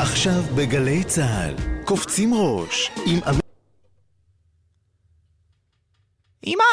עכשיו בגלי צה"ל, קופצים ראש עם אמ... אמא!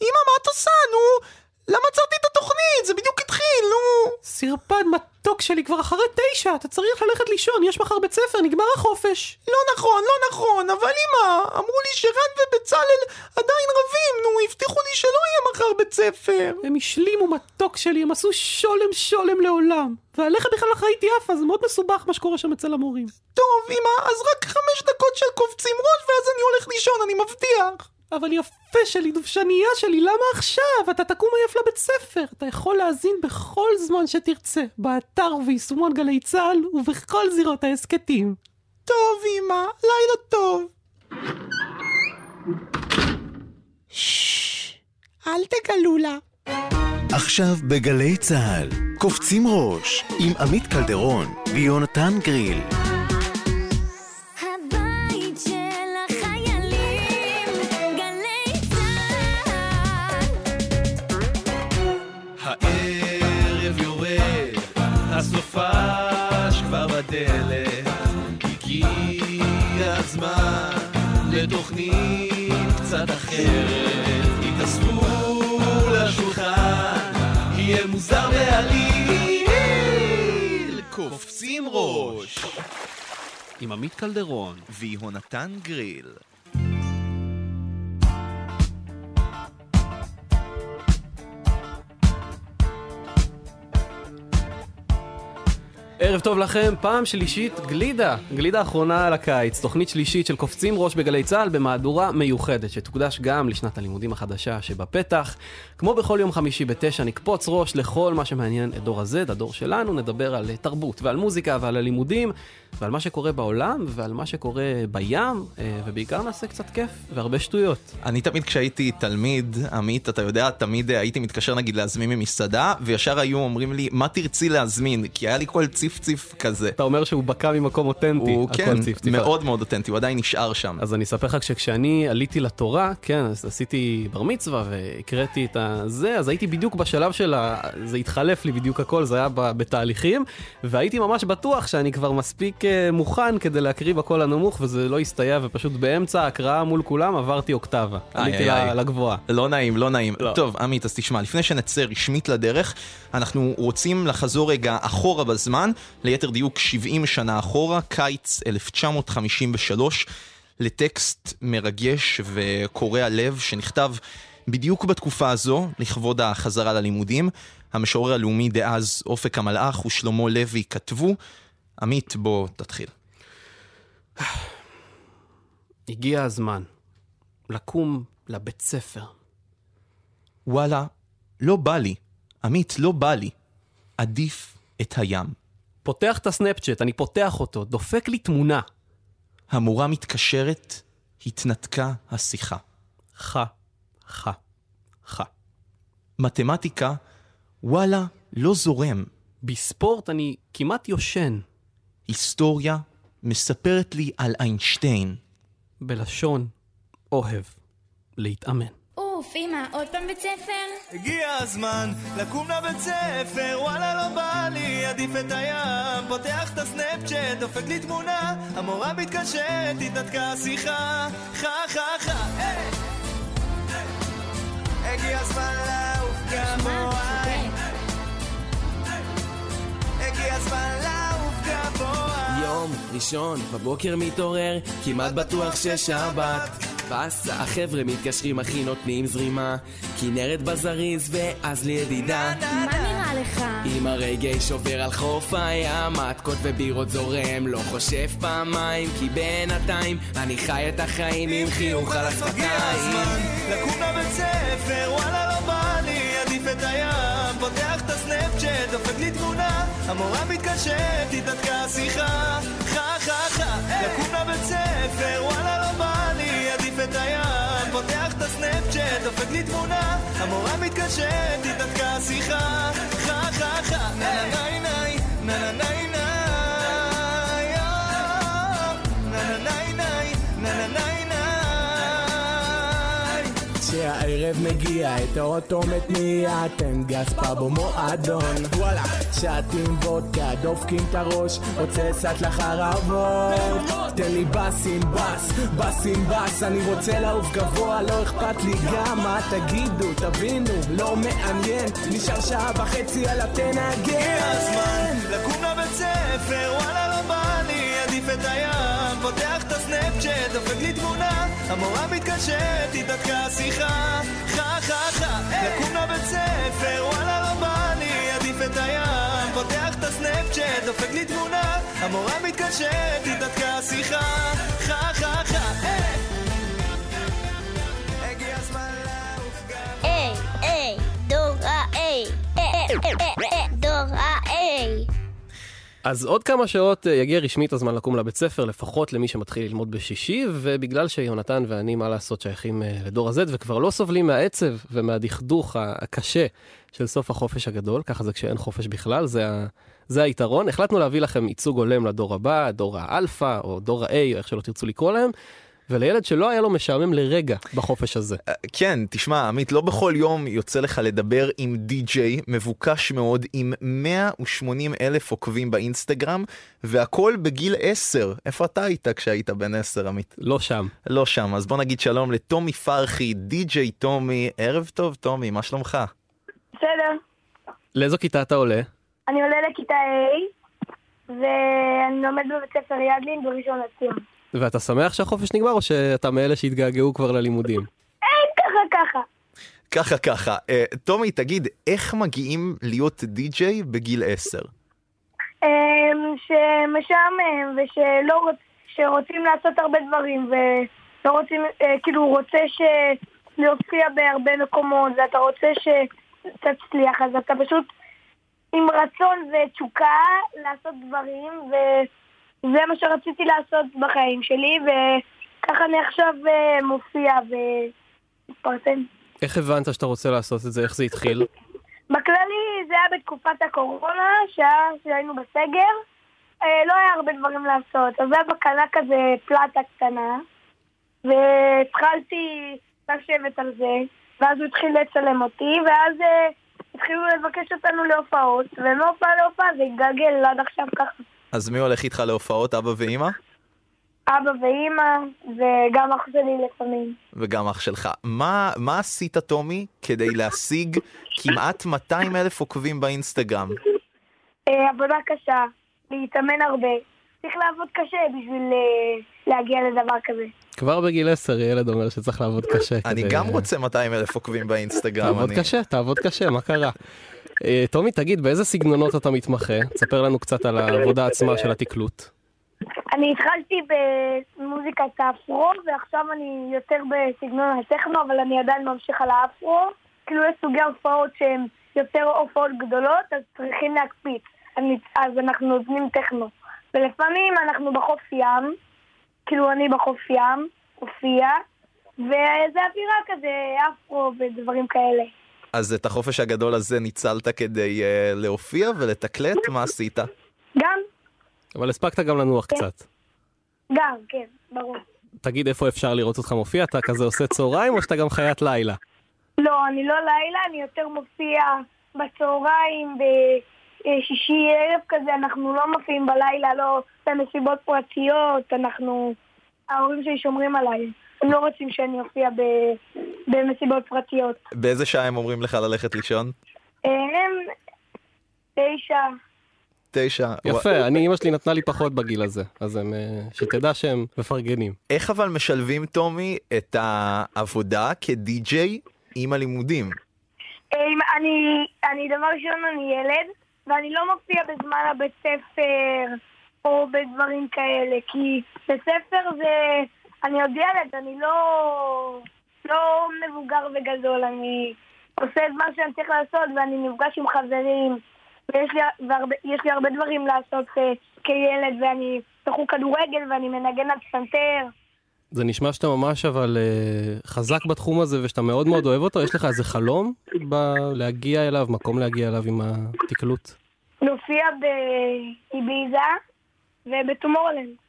אמא, מה את עושה? נו! למה עצרתי את התוכנית? זה בדיוק התחיל, נו! סרפד מתוק שלי כבר אחרי תשע, אתה צריך ללכת לישון, יש מחר בית ספר, נגמר החופש. לא נכון, לא נכון, אבל אמא, אמרו לי שרן ובצלאל עדיין רבים, נו, הבטיחו לי שלא יהיה מחר בית ספר. הם השלימו מתוק שלי, הם עשו שולם שולם לעולם. והלכת בכלל אחראית יפה, זה מאוד מסובך מה שקורה שם אצל המורים. טוב, אמא, אז רק חמש דקות של קופצים ראש ואז אני הולך לישון, אני מבטיח. אבל יפה שלי, דובשנייה שלי, למה עכשיו? אתה תקום עייף לבית ספר. אתה יכול להאזין בכל זמן שתרצה, באתר וביישומון גלי צה"ל ובכל זירות ההסכתים. טוב, אמא, לילה טוב. אל תגלו לה. עכשיו בגלי צה"ל, קופצים ראש עם עמית קלדרון ויונתן גריל. לתוכנית קצת אחרת, התאספו לשולחן, יהיה מוזר בעליל, קופצים ראש, עם עמית קלדרון. ויהונתן גריל. ערב טוב לכם, פעם שלישית גלידה, גלידה אחרונה על הקיץ, תוכנית שלישית של קופצים ראש בגלי צה"ל במהדורה מיוחדת שתוקדש גם לשנת הלימודים החדשה שבפתח. כמו בכל יום חמישי בתשע נקפוץ ראש לכל מה שמעניין את דור ה-Z, הדור שלנו, נדבר על תרבות ועל מוזיקה ועל הלימודים ועל מה שקורה בעולם ועל מה שקורה בים אה, ובעיקר נעשה קצת כיף והרבה שטויות. אני תמיד כשהייתי תלמיד, עמית, אתה יודע, תמיד אה, הייתי מתקשר נגיד להזמין ממסעדה, וישר היו אומרים לי, מה תרצי להזמין? כי היה לי כל ציף ציף כזה. אתה אומר שהוא בקע ממקום אותנטי, הוא כן, ציפציפה. מאוד מאוד אותנטי, הוא עדיין נשאר שם. אז אני אספר לך שכשאני עליתי לתורה, כן, אז עשיתי בר מצווה והקראתי את הזה, אז הייתי בדיוק בשלב של ה... זה התחלף לי בדיוק הכל, זה היה בתהליכים, והייתי ממש בטוח שאני כבר מספיק אה, מוכן כדי להקריא בקול הנמוך, וזה לא הסתייע, ופשוט באמצע ההקראה מול כולם עברתי אוקטבה. עליתי. לגבוהה. לא נעים, לא נעים. לא. טוב, עמית, אז תשמע, לפני שנצא רשמית לדרך, אנחנו רוצים לחזור רגע אחורה בזמן, ליתר דיוק 70 שנה אחורה, קיץ 1953, לטקסט מרגש וקורע לב שנכתב בדיוק בתקופה הזו, לכבוד החזרה ללימודים. המשורר הלאומי דאז, אופק המלאך ושלמה לוי כתבו. עמית, בוא תתחיל. הגיע הזמן לקום לבית ספר. וואלה, לא בא לי. עמית, לא בא לי. עדיף את הים. פותח את הסנאפצ'אט, אני פותח אותו, דופק לי תמונה. המורה מתקשרת, התנתקה השיחה. ח, ח, ח. מתמטיקה, וואלה, לא זורם. בספורט אני כמעט יושן. היסטוריה, מספרת לי על איינשטיין. בלשון אוהב להתאמן. אוף, אמא, עוד פעם בית ספר? הגיע הזמן לקום לבית ספר, וואלה לא בא לי, עדיף את הים. פותח את הסנאפצ'אט, דופק לי תמונה, המורה מתקשרת, התנתקה השיחה. חה חה חה! הגיע הזמן לעוף גבוה, הגיע הזמן לעוף גבוה. יום ראשון בבוקר מתעורר, כמעט בטוח ששבת. באסה, החבר'ה מתקשרים, אחי נותנים זרימה. כנרת בזריז ואז לידידה. מה נראה לך? עם הרגש עובר על חוף הים, מתקות ובירות זורם, לא חושב פעמיים, כי בינתיים אני חי את החיים עם חיוך על השפתיים. לקום לבית ספר, וואלה לא בא לי, עדיף את הים. פותח את הסנאפצ'אט, דופק לי תמונה, המורה מתקשרת, התנתקה השיחה. חה חה חה, לקום לבית ספר, וואלה לא בא הים. פותח את הסנאפצ'אט, דופק לי תמונה, המורה מתקשרת, התנתקה השיחה. חה חה חה, נה נה נה נה נה נה נה הערב מגיע, את האוטו מתניע, תן גס פה במועדון. וואלה, שתים וודקה, דופקים את הראש, רוצה קצת לחרבות. תן לי בס עם בס, בס עם בס, אני רוצה לעוף גבוה, לא אכפת לי גם מה תגידו, תבינו, לא מעניין, נשאר שעה וחצי על התנגן. הגיע הזמן לקום לבית ספר, וואלה לא בא לי, עדיף את הים. פותח את הסנאפצ'אט, דופק לי תמונה, המורה מתקשרת, התהדקה השיחה. חה חה חה, לקום לבית ספר, וואלה לא בא לי, עדיף את הים. פותח את הסנאפצ'אט, דופק לי תמונה, המורה מתקשרת, התהדקה השיחה. חה חה חה, היי! הגיע הזמן לעוף גם היי, היי, אז עוד כמה שעות אה, יגיע רשמית הזמן לקום לבית ספר, לפחות למי שמתחיל ללמוד בשישי, ובגלל שיונתן ואני, מה לעשות, שייכים אה, לדור ה-Z, וכבר לא סובלים מהעצב ומהדכדוך הקשה של סוף החופש הגדול, ככה זה כשאין חופש בכלל, זה, ה- זה היתרון. החלטנו להביא לכם ייצוג הולם לדור הבא, דור האלפא, או דור ה-A, או איך שלא תרצו לקרוא להם, ולילד שלא היה לו משעמם לרגע בחופש הזה. כן, תשמע, עמית, לא בכל יום יוצא לך לדבר עם די-ג'יי מבוקש מאוד עם 180 אלף עוקבים באינסטגרם, והכל בגיל 10. איפה אתה היית כשהיית בן 10, עמית? לא שם. לא שם, אז בוא נגיד שלום לטומי פרחי, די-ג'יי טומי. ערב טוב, טומי, מה שלומך? בסדר. לאיזו כיתה אתה עולה? אני עולה לכיתה A, ואני לומד בבית ספר ידלין בראשון לציון. ואתה שמח שהחופש נגמר, או שאתה מאלה שהתגעגעו כבר ללימודים? אין ככה ככה. ככה ככה. אה, טומי, תגיד, איך מגיעים להיות די-ג'יי בגיל 10? אמ, שמשעמם, ושלא רוצ... שרוצים לעשות הרבה דברים, ולא רוצים, אה, כאילו, רוצה ש... להופיע בהרבה מקומות, ואתה רוצה שתצליח, אז אתה פשוט עם רצון ותשוקה לעשות דברים, וזה מה שרציתי לעשות בחיים שלי, וככה אני עכשיו אה, מופיע ומתפרסם. איך הבנת שאתה רוצה לעשות את זה? איך זה התחיל? בכללי זה היה בתקופת הקורונה, שהיה, שהיינו בסגר, אה, לא היה הרבה דברים לעשות. אז היה בקנה כזה פלטה קטנה, והתחלתי לשבת על זה, ואז הוא התחיל לצלם אותי, ואז אה, התחילו לבקש אותנו להופעות, ומהופעה להופעה זה התגלגל עד עכשיו ככה. אז מי הולך איתך להופעות, אבא ואימא? אבא ואימא, וגם אח שלי לפעמים. וגם אח שלך. מה, מה עשית, טומי, כדי להשיג כמעט 200 אלף עוקבים באינסטגרם? אה, עבודה קשה, להתאמן הרבה. צריך לעבוד קשה בשביל אה, להגיע לדבר כזה. כבר בגיל 10 ילד אומר שצריך לעבוד קשה. אני גם רוצה 200 אלף עוקבים באינסטגרם. תעבוד קשה, תעבוד קשה, מה קרה? אה, טומי, תגיד, באיזה סגנונות אתה מתמחה? תספר לנו קצת על העבודה עצמה של התקלוט. אני התחלתי במוזיקת האפרו, ועכשיו אני יותר בסגנון הטכנו, אבל אני עדיין ממשיך על האפרו. כאילו יש סוגי הופעות שהן יותר הופעות גדולות, אז צריכים להקפיץ. אני, אז אנחנו נותנים טכנו. ולפעמים אנחנו בחוף ים, כאילו אני בחוף ים, הופיע, וזה אווירה כזה, אפרו ודברים כאלה. אז את החופש הגדול הזה ניצלת כדי uh, להופיע ולתקלט? מה עשית? גם, אבל הספקת גם לנוח קצת. גם, כן, ברור. תגיד, איפה אפשר לראות אותך מופיע? אתה כזה עושה צהריים או שאתה גם חיית לילה? לא, אני לא לילה, אני יותר מופיע בצהריים, בשישי ערב כזה, אנחנו לא מופיעים בלילה, לא במסיבות פרטיות, אנחנו... ההורים שלי שומרים עליי. הם לא רוצים שאני אופיע ב... במסיבות פרטיות. באיזה שעה הם אומרים לך ללכת לישון? הם תשע, תשע. יפה, אני, אמא שלי נתנה לי פחות בגיל הזה, אז הם, אה, שתדע שהם מפרגנים. איך אבל משלבים, טומי, את העבודה כדי-ג'יי עם הלימודים? אמ, אני, אני דבר ראשון, אני ילד, ואני לא מופיע בזמן הבית ספר או בדברים כאלה, כי בית ספר זה... אני עוד ילד, אני לא, לא מבוגר וגדול, אני עושה את מה שאני צריך לעשות, ואני נפגש עם חברים, ויש לי, והרבה, לי הרבה דברים לעשות אה, כילד, ואני בחוג כדורגל, ואני מנגן על פסנתר. זה נשמע שאתה ממש אבל אה, חזק בתחום הזה ושאתה מאוד מאוד אוהב אותו, יש לך איזה חלום ב- להגיע אליו, מקום להגיע אליו עם התקלוט? נופיע באיביזה ובטומורלנד.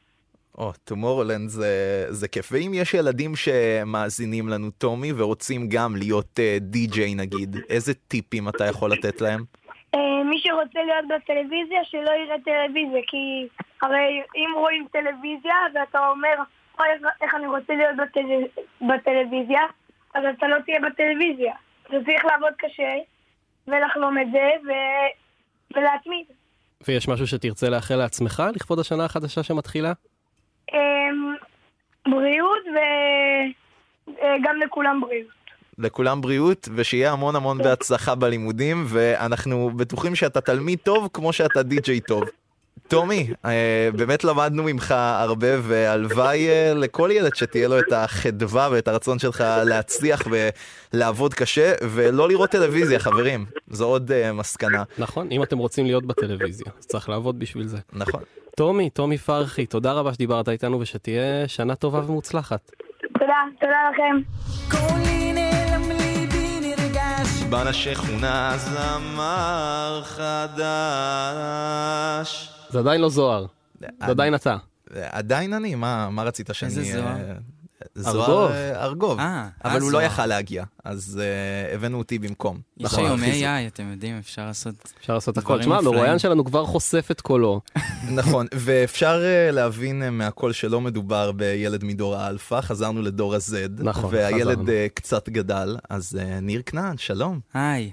או, טומורלנד זה, זה כיף. ואם יש ילדים שמאזינים לנו, טומי, ורוצים גם להיות uh, די-ג'יי נגיד, איזה טיפים אתה יכול לתת להם? אה, מי שרוצה להיות בטלוויזיה, שלא יראה טלוויזיה, כי הרי אם רואים טלוויזיה ואתה אומר, "אוי, איך- איך אני רוצה להיות בטל... בטלוויזיה, אז אתה לא תהיה בטלוויזיה. אתה צריך לעבוד קשה ולחלום את זה ו... ולהתמיד. ויש משהו שתרצה לאחל לעצמך לכבוד השנה החדשה שמתחילה? אמ, בריאות וגם לכולם בריאות. לכולם בריאות, ושיהיה המון המון בהצלחה בלימודים, ואנחנו בטוחים שאתה תלמיד טוב כמו שאתה די-ג'יי טוב. טומי, אה, באמת למדנו ממך הרבה, והלוואי אה, לכל ילד שתהיה לו את החדווה ואת הרצון שלך להצליח ולעבוד קשה, ולא לראות טלוויזיה, חברים. זו עוד אה, מסקנה. נכון, אם אתם רוצים להיות בטלוויזיה, אז צריך לעבוד בשביל זה. נכון. טומי, טומי פרחי, תודה רבה שדיברת איתנו ושתהיה שנה טובה ומוצלחת. תודה, תודה לכם. בנה שכונה זמר חדש. זה עדיין לא זוהר, זה עדיין אתה. עדיין אני? מה, מה רצית שאני... איזה זוהר? אה, ארגוב. זוהר אה, ארגוב. אה, אבל אז הוא לא. יכל להגיע, אז אה, הבאנו אותי במקום. יש נכון, היום חיזוק. AI, אתם יודעים, אפשר לעשות... אפשר לעשות הכל. תשמע. המרואיין שלנו כבר חושף את קולו. נכון, ואפשר אה, להבין אה, מהקול שלא מדובר בילד מדור האלפא, חזרנו לדור ה-Z, נכון, והילד. אה, קצת גדל, אז אה, ניר כנען, שלום. היי.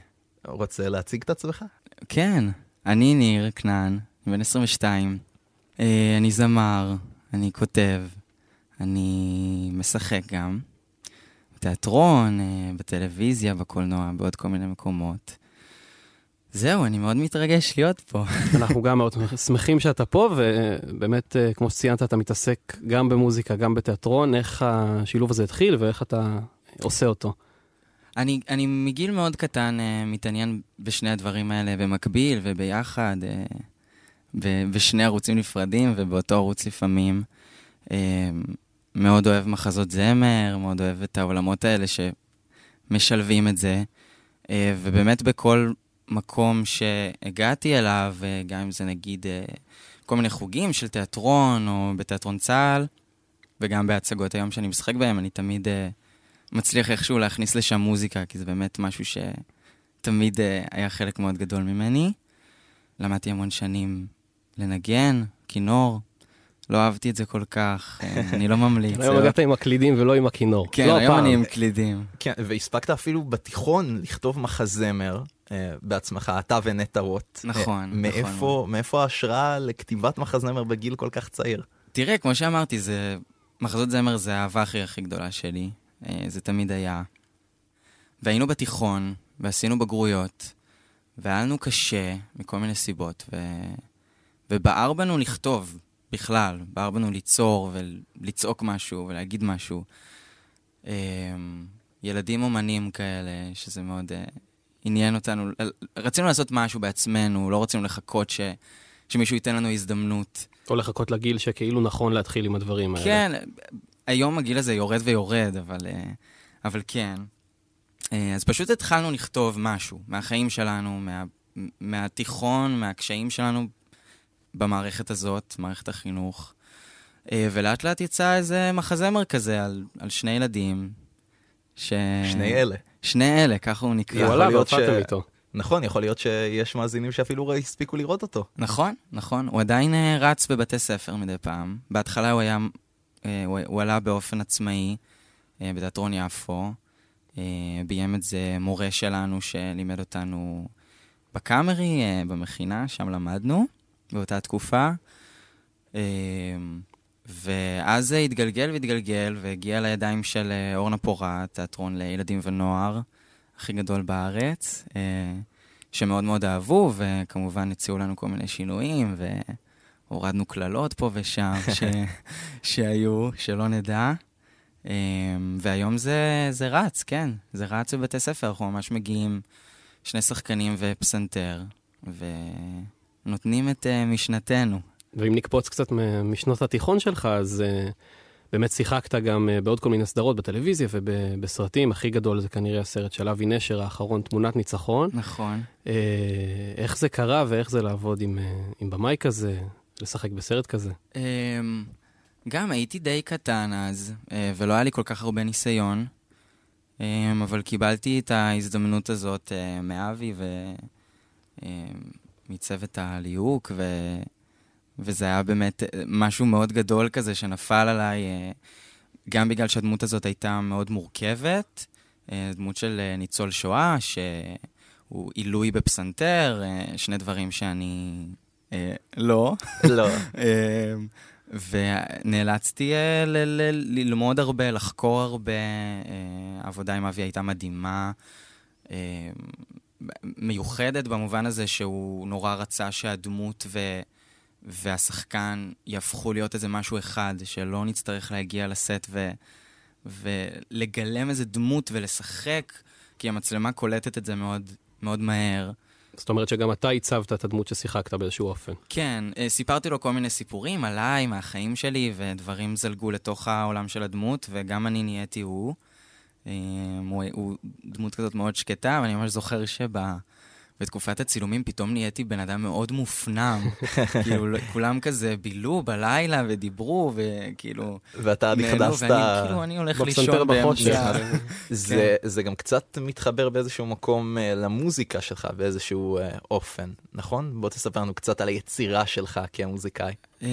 רוצה להציג את עצמך? כן, אני ניר כנען, אני בן 22. אה, אני זמר, אני כותב, אני משחק גם. בתיאטרון, אה, בטלוויזיה, בקולנוע, בעוד כל מיני מקומות. זהו, אני מאוד מתרגש להיות פה. אנחנו גם מאוד שמחים שאתה פה, ובאמת, אה, כמו שציינת, אתה מתעסק גם במוזיקה, גם בתיאטרון. איך השילוב הזה התחיל ואיך אתה עושה אותו? אני, אני מגיל מאוד קטן מתעניין בשני הדברים האלה במקביל וביחד, בשני ערוצים נפרדים ובאותו ערוץ לפעמים. Uh, מאוד אוהב מחזות זמר, מאוד אוהב את העולמות האלה שמשלבים את זה. Uh, ובאמת בכל מקום שהגעתי אליו, uh, גם אם זה נגיד כל מיני חוגים של תיאטרון או בתיאטרון צה"ל, וגם בהצגות היום שאני משחק בהם, אני תמיד... מצליח איכשהו להכניס לשם מוזיקה, כי זה באמת משהו שתמיד היה חלק מאוד גדול ממני. למדתי המון שנים לנגן, כינור, לא אהבתי את זה כל כך, אה, אני לא ממליץ. היום הגעת עם הקלידים ולא עם הכינור. כן, לא היום. אני עם קלידים. כן, והספקת אפילו בתיכון לכתוב מחזמר אה, בעצמך, אתה ונטע רוט. נכון, אה, נכון מאיפה, ההשראה לכתיבת מחזמר בגיל כל כך צעיר? תראה, כמו שאמרתי, זה... מחזות זמר זה האהבה הכי הכי גדולה שלי. זה תמיד היה. והיינו בתיכון, ועשינו בגרויות, והיה לנו קשה מכל מיני סיבות, ו... ובער בנו לכתוב בכלל, בער בנו ליצור ולצעוק משהו ולהגיד משהו. אה, ילדים אומנים כאלה, שזה מאוד אה, עניין אותנו. רצינו לעשות משהו בעצמנו, לא רצינו לחכות ש... שמישהו ייתן לנו הזדמנות. או לחכות לגיל שכאילו נכון להתחיל עם הדברים האלה. כן, היום הגיל הזה יורד ויורד, אבל, אה, אבל כן. אה, אז פשוט התחלנו לכתוב משהו מהחיים שלנו, מה, מהתיכון, מהקשיים שלנו במערכת הזאת, מערכת החינוך. אה, ולאט לאט יצא איזה מחזמר כזה על, על שני ילדים. ש... שני אלה. שני אלה, ככה הוא נקרא. יכול וואלה, להיות ש- והופעתם איתו. נכון, יכול להיות שיש מאזינים שאפילו לא הספיקו לראות אותו. נכון, נכון. הוא עדיין אה, רץ בבתי ספר מדי פעם. בהתחלה הוא היה, אה, הוא, הוא עלה באופן עצמאי בתיאטרון יפו. ביים את זה מורה שלנו שלימד אותנו בקאמרי, במכינה, שם למדנו באותה תקופה. אה, ואז זה התגלגל והתגלגל והגיע לידיים של אה, אורנה פורת, תיאטרון לילדים ונוער, הכי גדול בארץ. אה, שמאוד מאוד אהבו, וכמובן הציעו לנו כל מיני שינויים, והורדנו קללות פה ושם ש... שהיו, שלא נדע. אמ, והיום זה, זה רץ, כן, זה רץ בבתי ספר, אנחנו ממש מגיעים שני שחקנים ופסנתר, ונותנים את uh, משנתנו. ואם נקפוץ קצת משנות התיכון שלך, אז uh, באמת שיחקת גם uh, בעוד כל מיני סדרות בטלוויזיה ובסרטים. הכי גדול זה כנראה הסרט של אבי נשר האחרון, תמונת ניצחון. נכון. Uh, איך זה קרה ואיך זה לעבוד עם, uh, עם במאי כזה, לשחק בסרט כזה? אמ, גם הייתי די קטן אז, אה, ולא היה לי כל כך הרבה ניסיון, אה, אבל קיבלתי את ההזדמנות הזאת אה, מאבי ומצוות הליהוק, ו... וזה היה באמת משהו מאוד גדול כזה שנפל עליי, גם בגלל שהדמות הזאת הייתה מאוד מורכבת, דמות של ניצול שואה, שהוא עילוי בפסנתר, שני דברים שאני לא. לא. ונאלצתי ל- ל- ללמוד הרבה, לחקור הרבה. העבודה עם אבי הייתה מדהימה, מיוחדת במובן הזה שהוא נורא רצה שהדמות ו- והשחקן יהפכו להיות איזה משהו אחד, שלא נצטרך להגיע לסט ו- ולגלם איזה דמות ולשחק, כי המצלמה קולטת את זה מאוד, מאוד מהר. זאת אומרת שגם אתה הצבת את הדמות ששיחקת באיזשהו אופן. כן, אה, סיפרתי לו כל מיני סיפורים עליי, מהחיים שלי, ודברים זלגו לתוך העולם של הדמות, וגם אני נהייתי הוא. אה, הוא, הוא דמות כזאת מאוד שקטה, ואני ממש זוכר שב... בתקופת הצילומים פתאום נהייתי בן אדם מאוד מופנם. כאילו, כולם כזה בילו בלילה ודיברו, וכאילו... ואתה נכנסת... ואני כאילו, אני הולך לישון באמצע. זה, כן. זה גם קצת מתחבר באיזשהו מקום uh, למוזיקה שלך, באיזשהו uh, אופן, נכון? בוא תספר לנו קצת על היצירה שלך כמוזיקאי. Um,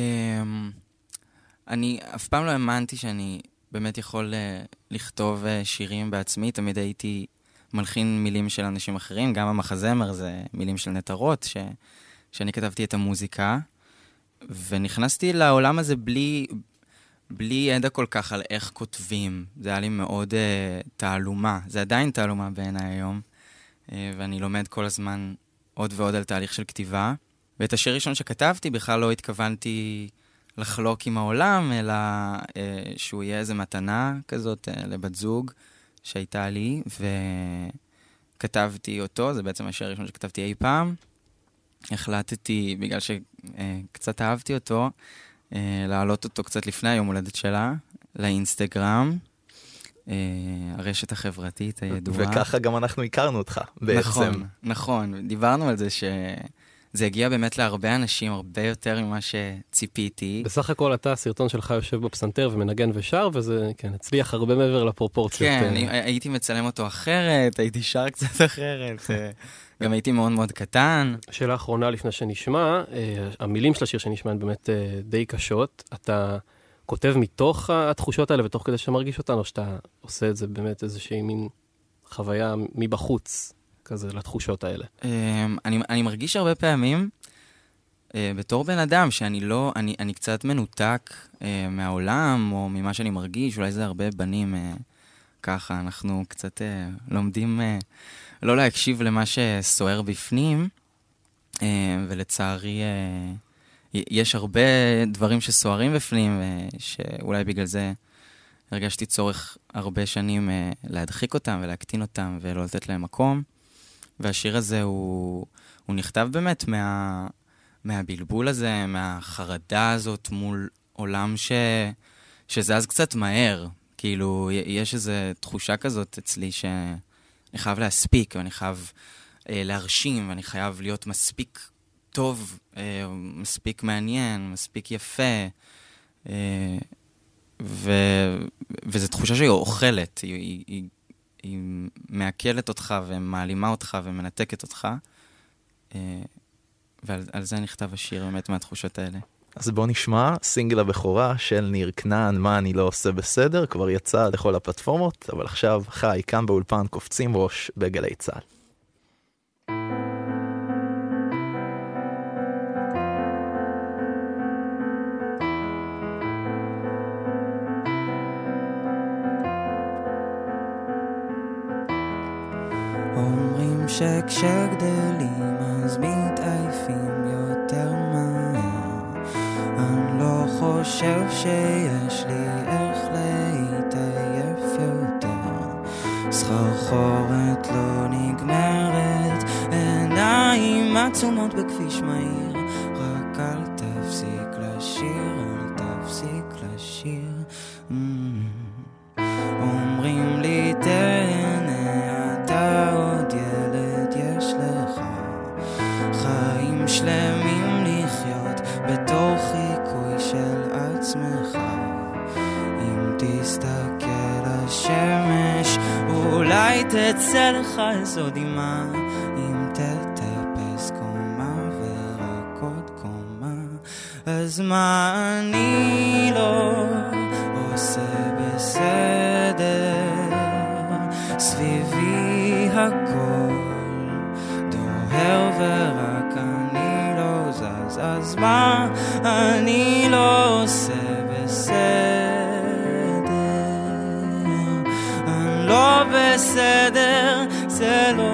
אני אף פעם לא האמנתי שאני באמת יכול uh, לכתוב uh, שירים בעצמי, תמיד הייתי... מלחין מילים של אנשים אחרים, גם המחזמר זה מילים של נטע רוט, ש... שאני כתבתי את המוזיקה, ונכנסתי לעולם הזה בלי, בלי ידע כל כך על איך כותבים. זה היה לי מאוד uh, תעלומה, זה עדיין תעלומה בעיניי היום, uh, ואני לומד כל הזמן עוד ועוד על תהליך של כתיבה. ואת השיר הראשון שכתבתי בכלל לא התכוונתי לחלוק עם העולם, אלא uh, שהוא יהיה איזה מתנה כזאת uh, לבת זוג. שהייתה לי, וכתבתי אותו, זה בעצם השיר הראשון שכתבתי אי פעם. החלטתי, בגלל שקצת אהבתי אותו, אה, להעלות אותו קצת לפני היום הולדת שלה, לאינסטגרם. אה, הרשת החברתית הידועה. וככה גם אנחנו הכרנו אותך, בעצם. נכון, נכון. דיברנו על זה ש... זה הגיע באמת להרבה אנשים, הרבה יותר ממה שציפיתי. בסך הכל אתה, הסרטון שלך יושב בפסנתר ומנגן ושר, וזה, כן, הצליח הרבה מעבר לפרופורציות. כן, אני, הייתי מצלם אותו אחרת, הייתי שר קצת אחרת. אה, גם הייתי מאוד מאוד קטן. שאלה אחרונה לפני שנשמע, אה, המילים של השיר שנשמע הן באמת אה, די קשות. אתה כותב מתוך התחושות האלה ותוך כדי שמרגיש אותן, או שאתה עושה את זה באמת איזושהי מין חוויה מבחוץ? כזה לתחושות האלה? אמ, אני, אני מרגיש הרבה פעמים, אה, בתור בן אדם, שאני לא, אני, אני קצת מנותק אה, מהעולם, או ממה שאני מרגיש, אולי זה הרבה בנים אה, ככה, אנחנו קצת לומדים לא להקשיב למה שסוער בפנים, ולצערי... יש הרבה דברים שסוערים בפנים, שאולי בגלל זה הרגשתי צורך הרבה שנים להדחיק אותם ולהקטין אותם ולא לתת להם מקום. והשיר הזה הוא, הוא נכתב באמת מה, מהבלבול הזה, מהחרדה הזאת מול עולם ש, שזז קצת מהר. כאילו, יש איזו תחושה כזאת אצלי שאני חייב להספיק, ואני חייב אה, להרשים, ואני חייב להיות מספיק טוב, אה, מספיק מעניין, מספיק יפה. אה, ו... וזו תחושה שהיא אוכלת, היא, היא, היא היא מעכלת אותך ומעלימה אותך ומנתקת אותך. אה, ועל זה נכתב השיר באמת מהתחושות האלה. אז בוא נשמע סינגל הבכורה של ניר כנען, מה אני לא עושה בסדר, כבר יצא לכל הפלטפורמות, אבל עכשיו חי כאן באולפן קופצים ראש בגלי צה"ל. שכשגדלים אז מתעייפים יותר מהר. אני לא חושב שיש לי איך להתעייף יותר. סחרחורת לא נגמרת עיניים עצומות בכביש מהיר אולי תצא לך איזו דמעה, אם תטפס קומה ורק עוד קומה, אז מה אני לא עושה בסדר? סביבי הכל דוהר ורק אני לא זז, אז מה אני לא עושה בסדר? בסדר,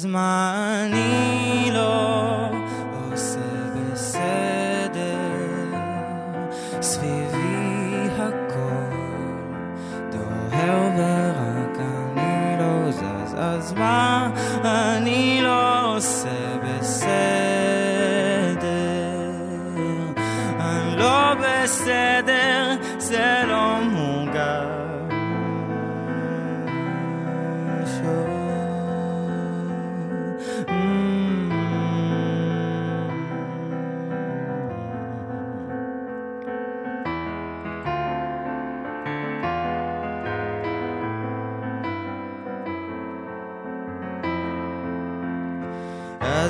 אז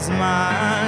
אז מה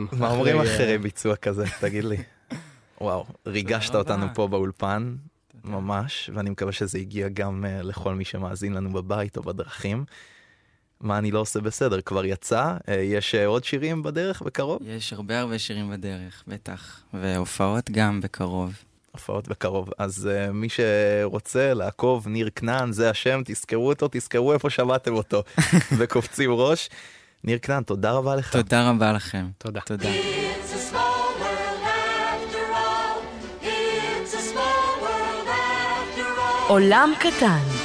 אה, מה אומרים? אחרי, אה, אחרי ביצוע כזה? תגיד לי. וואו, ריגשת תודה אותנו רבה. פה באולפן, ממש, ואני מקווה שזה הגיע גם אה, לכל מי שמאזין לנו בבית או בדרכים. מה אני לא עושה בסדר, כבר יצא, אה, יש עוד שירים בדרך בקרוב? יש הרבה הרבה שירים בדרך, בטח. והופעות גם בקרוב. הופעות בקרוב. אז uh, מי שרוצה לעקוב, ניר כנען, זה השם, תזכרו אותו, תזכרו איפה שמעתם אותו, וקופצים ראש. ניר כנען, תודה רבה לך. תודה רבה לכם. תודה. תודה. It's a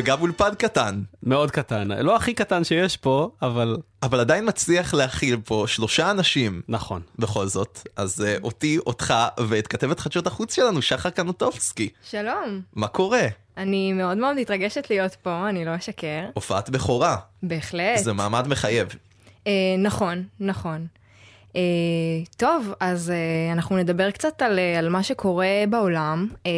וגם אולפן קטן. מאוד קטן, לא הכי קטן שיש פה, אבל... אבל עדיין מצליח להכיל פה שלושה אנשים. נכון. בכל זאת. אז uh, אותי, אותך, ואת כתבת חדשות החוץ שלנו, שחר קנוטובסקי. שלום. מה קורה? אני מאוד מאוד מתרגשת להיות פה, אני לא אשקר. הופעת בכורה. בהחלט. זה מעמד מחייב. אה, נכון, נכון. אה, טוב, אז אה, אנחנו נדבר קצת על, אה, על מה שקורה בעולם. אה,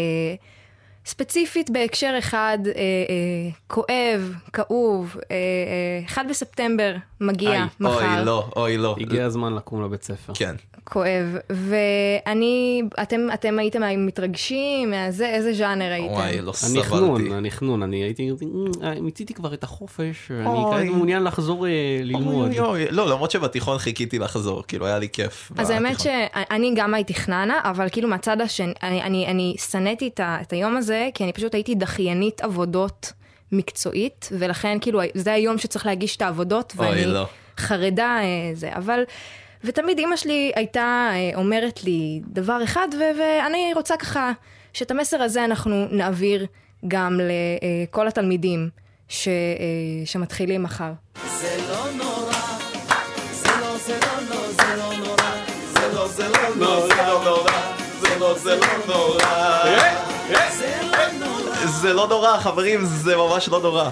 ספציפית בהקשר אחד, אה, אה, כואב, כאוב, אה, אה, 1 בספטמבר מגיע איי, מחר. אוי לא, אוי לא. הגיע הזמן לקום לבית ספר. כן. כואב, ואני, אתם, אתם הייתם מתרגשים מהזה, איזה ז'אנר הייתם? וואי, לא סבלתי. הנכנון, הנכנון, אני הייתי, אה, מיציתי כבר את החופש, אני אוי. כרגע מעוניין לחזור אה, ללמוד. אוי, אוי, לא, למרות שבתיכון חיכיתי לחזור, כאילו היה לי כיף. אז האמת בתיכון. שאני גם הייתי חננה, אבל כאילו מהצד השני, אני, אני, אני שנאתי את, את היום הזה, כי אני פשוט הייתי דחיינית עבודות מקצועית, ולכן כאילו זה היום שצריך להגיש את העבודות, ואני לא. חרדה אה, זה, אבל... ותמיד אימא שלי הייתה אה, אומרת לי דבר אחד, ו- ואני רוצה ככה שאת המסר הזה אנחנו נעביר גם לכל התלמידים ש- אה, שמתחילים מחר. זה לא נורא, זה לא, זה לא, לא, זה לא נורא, זה לא, זה לא, לא, זה לא נורא, זה לא, זה לא נורא, זה לא נורא. חברים, זה ממש לא נורא.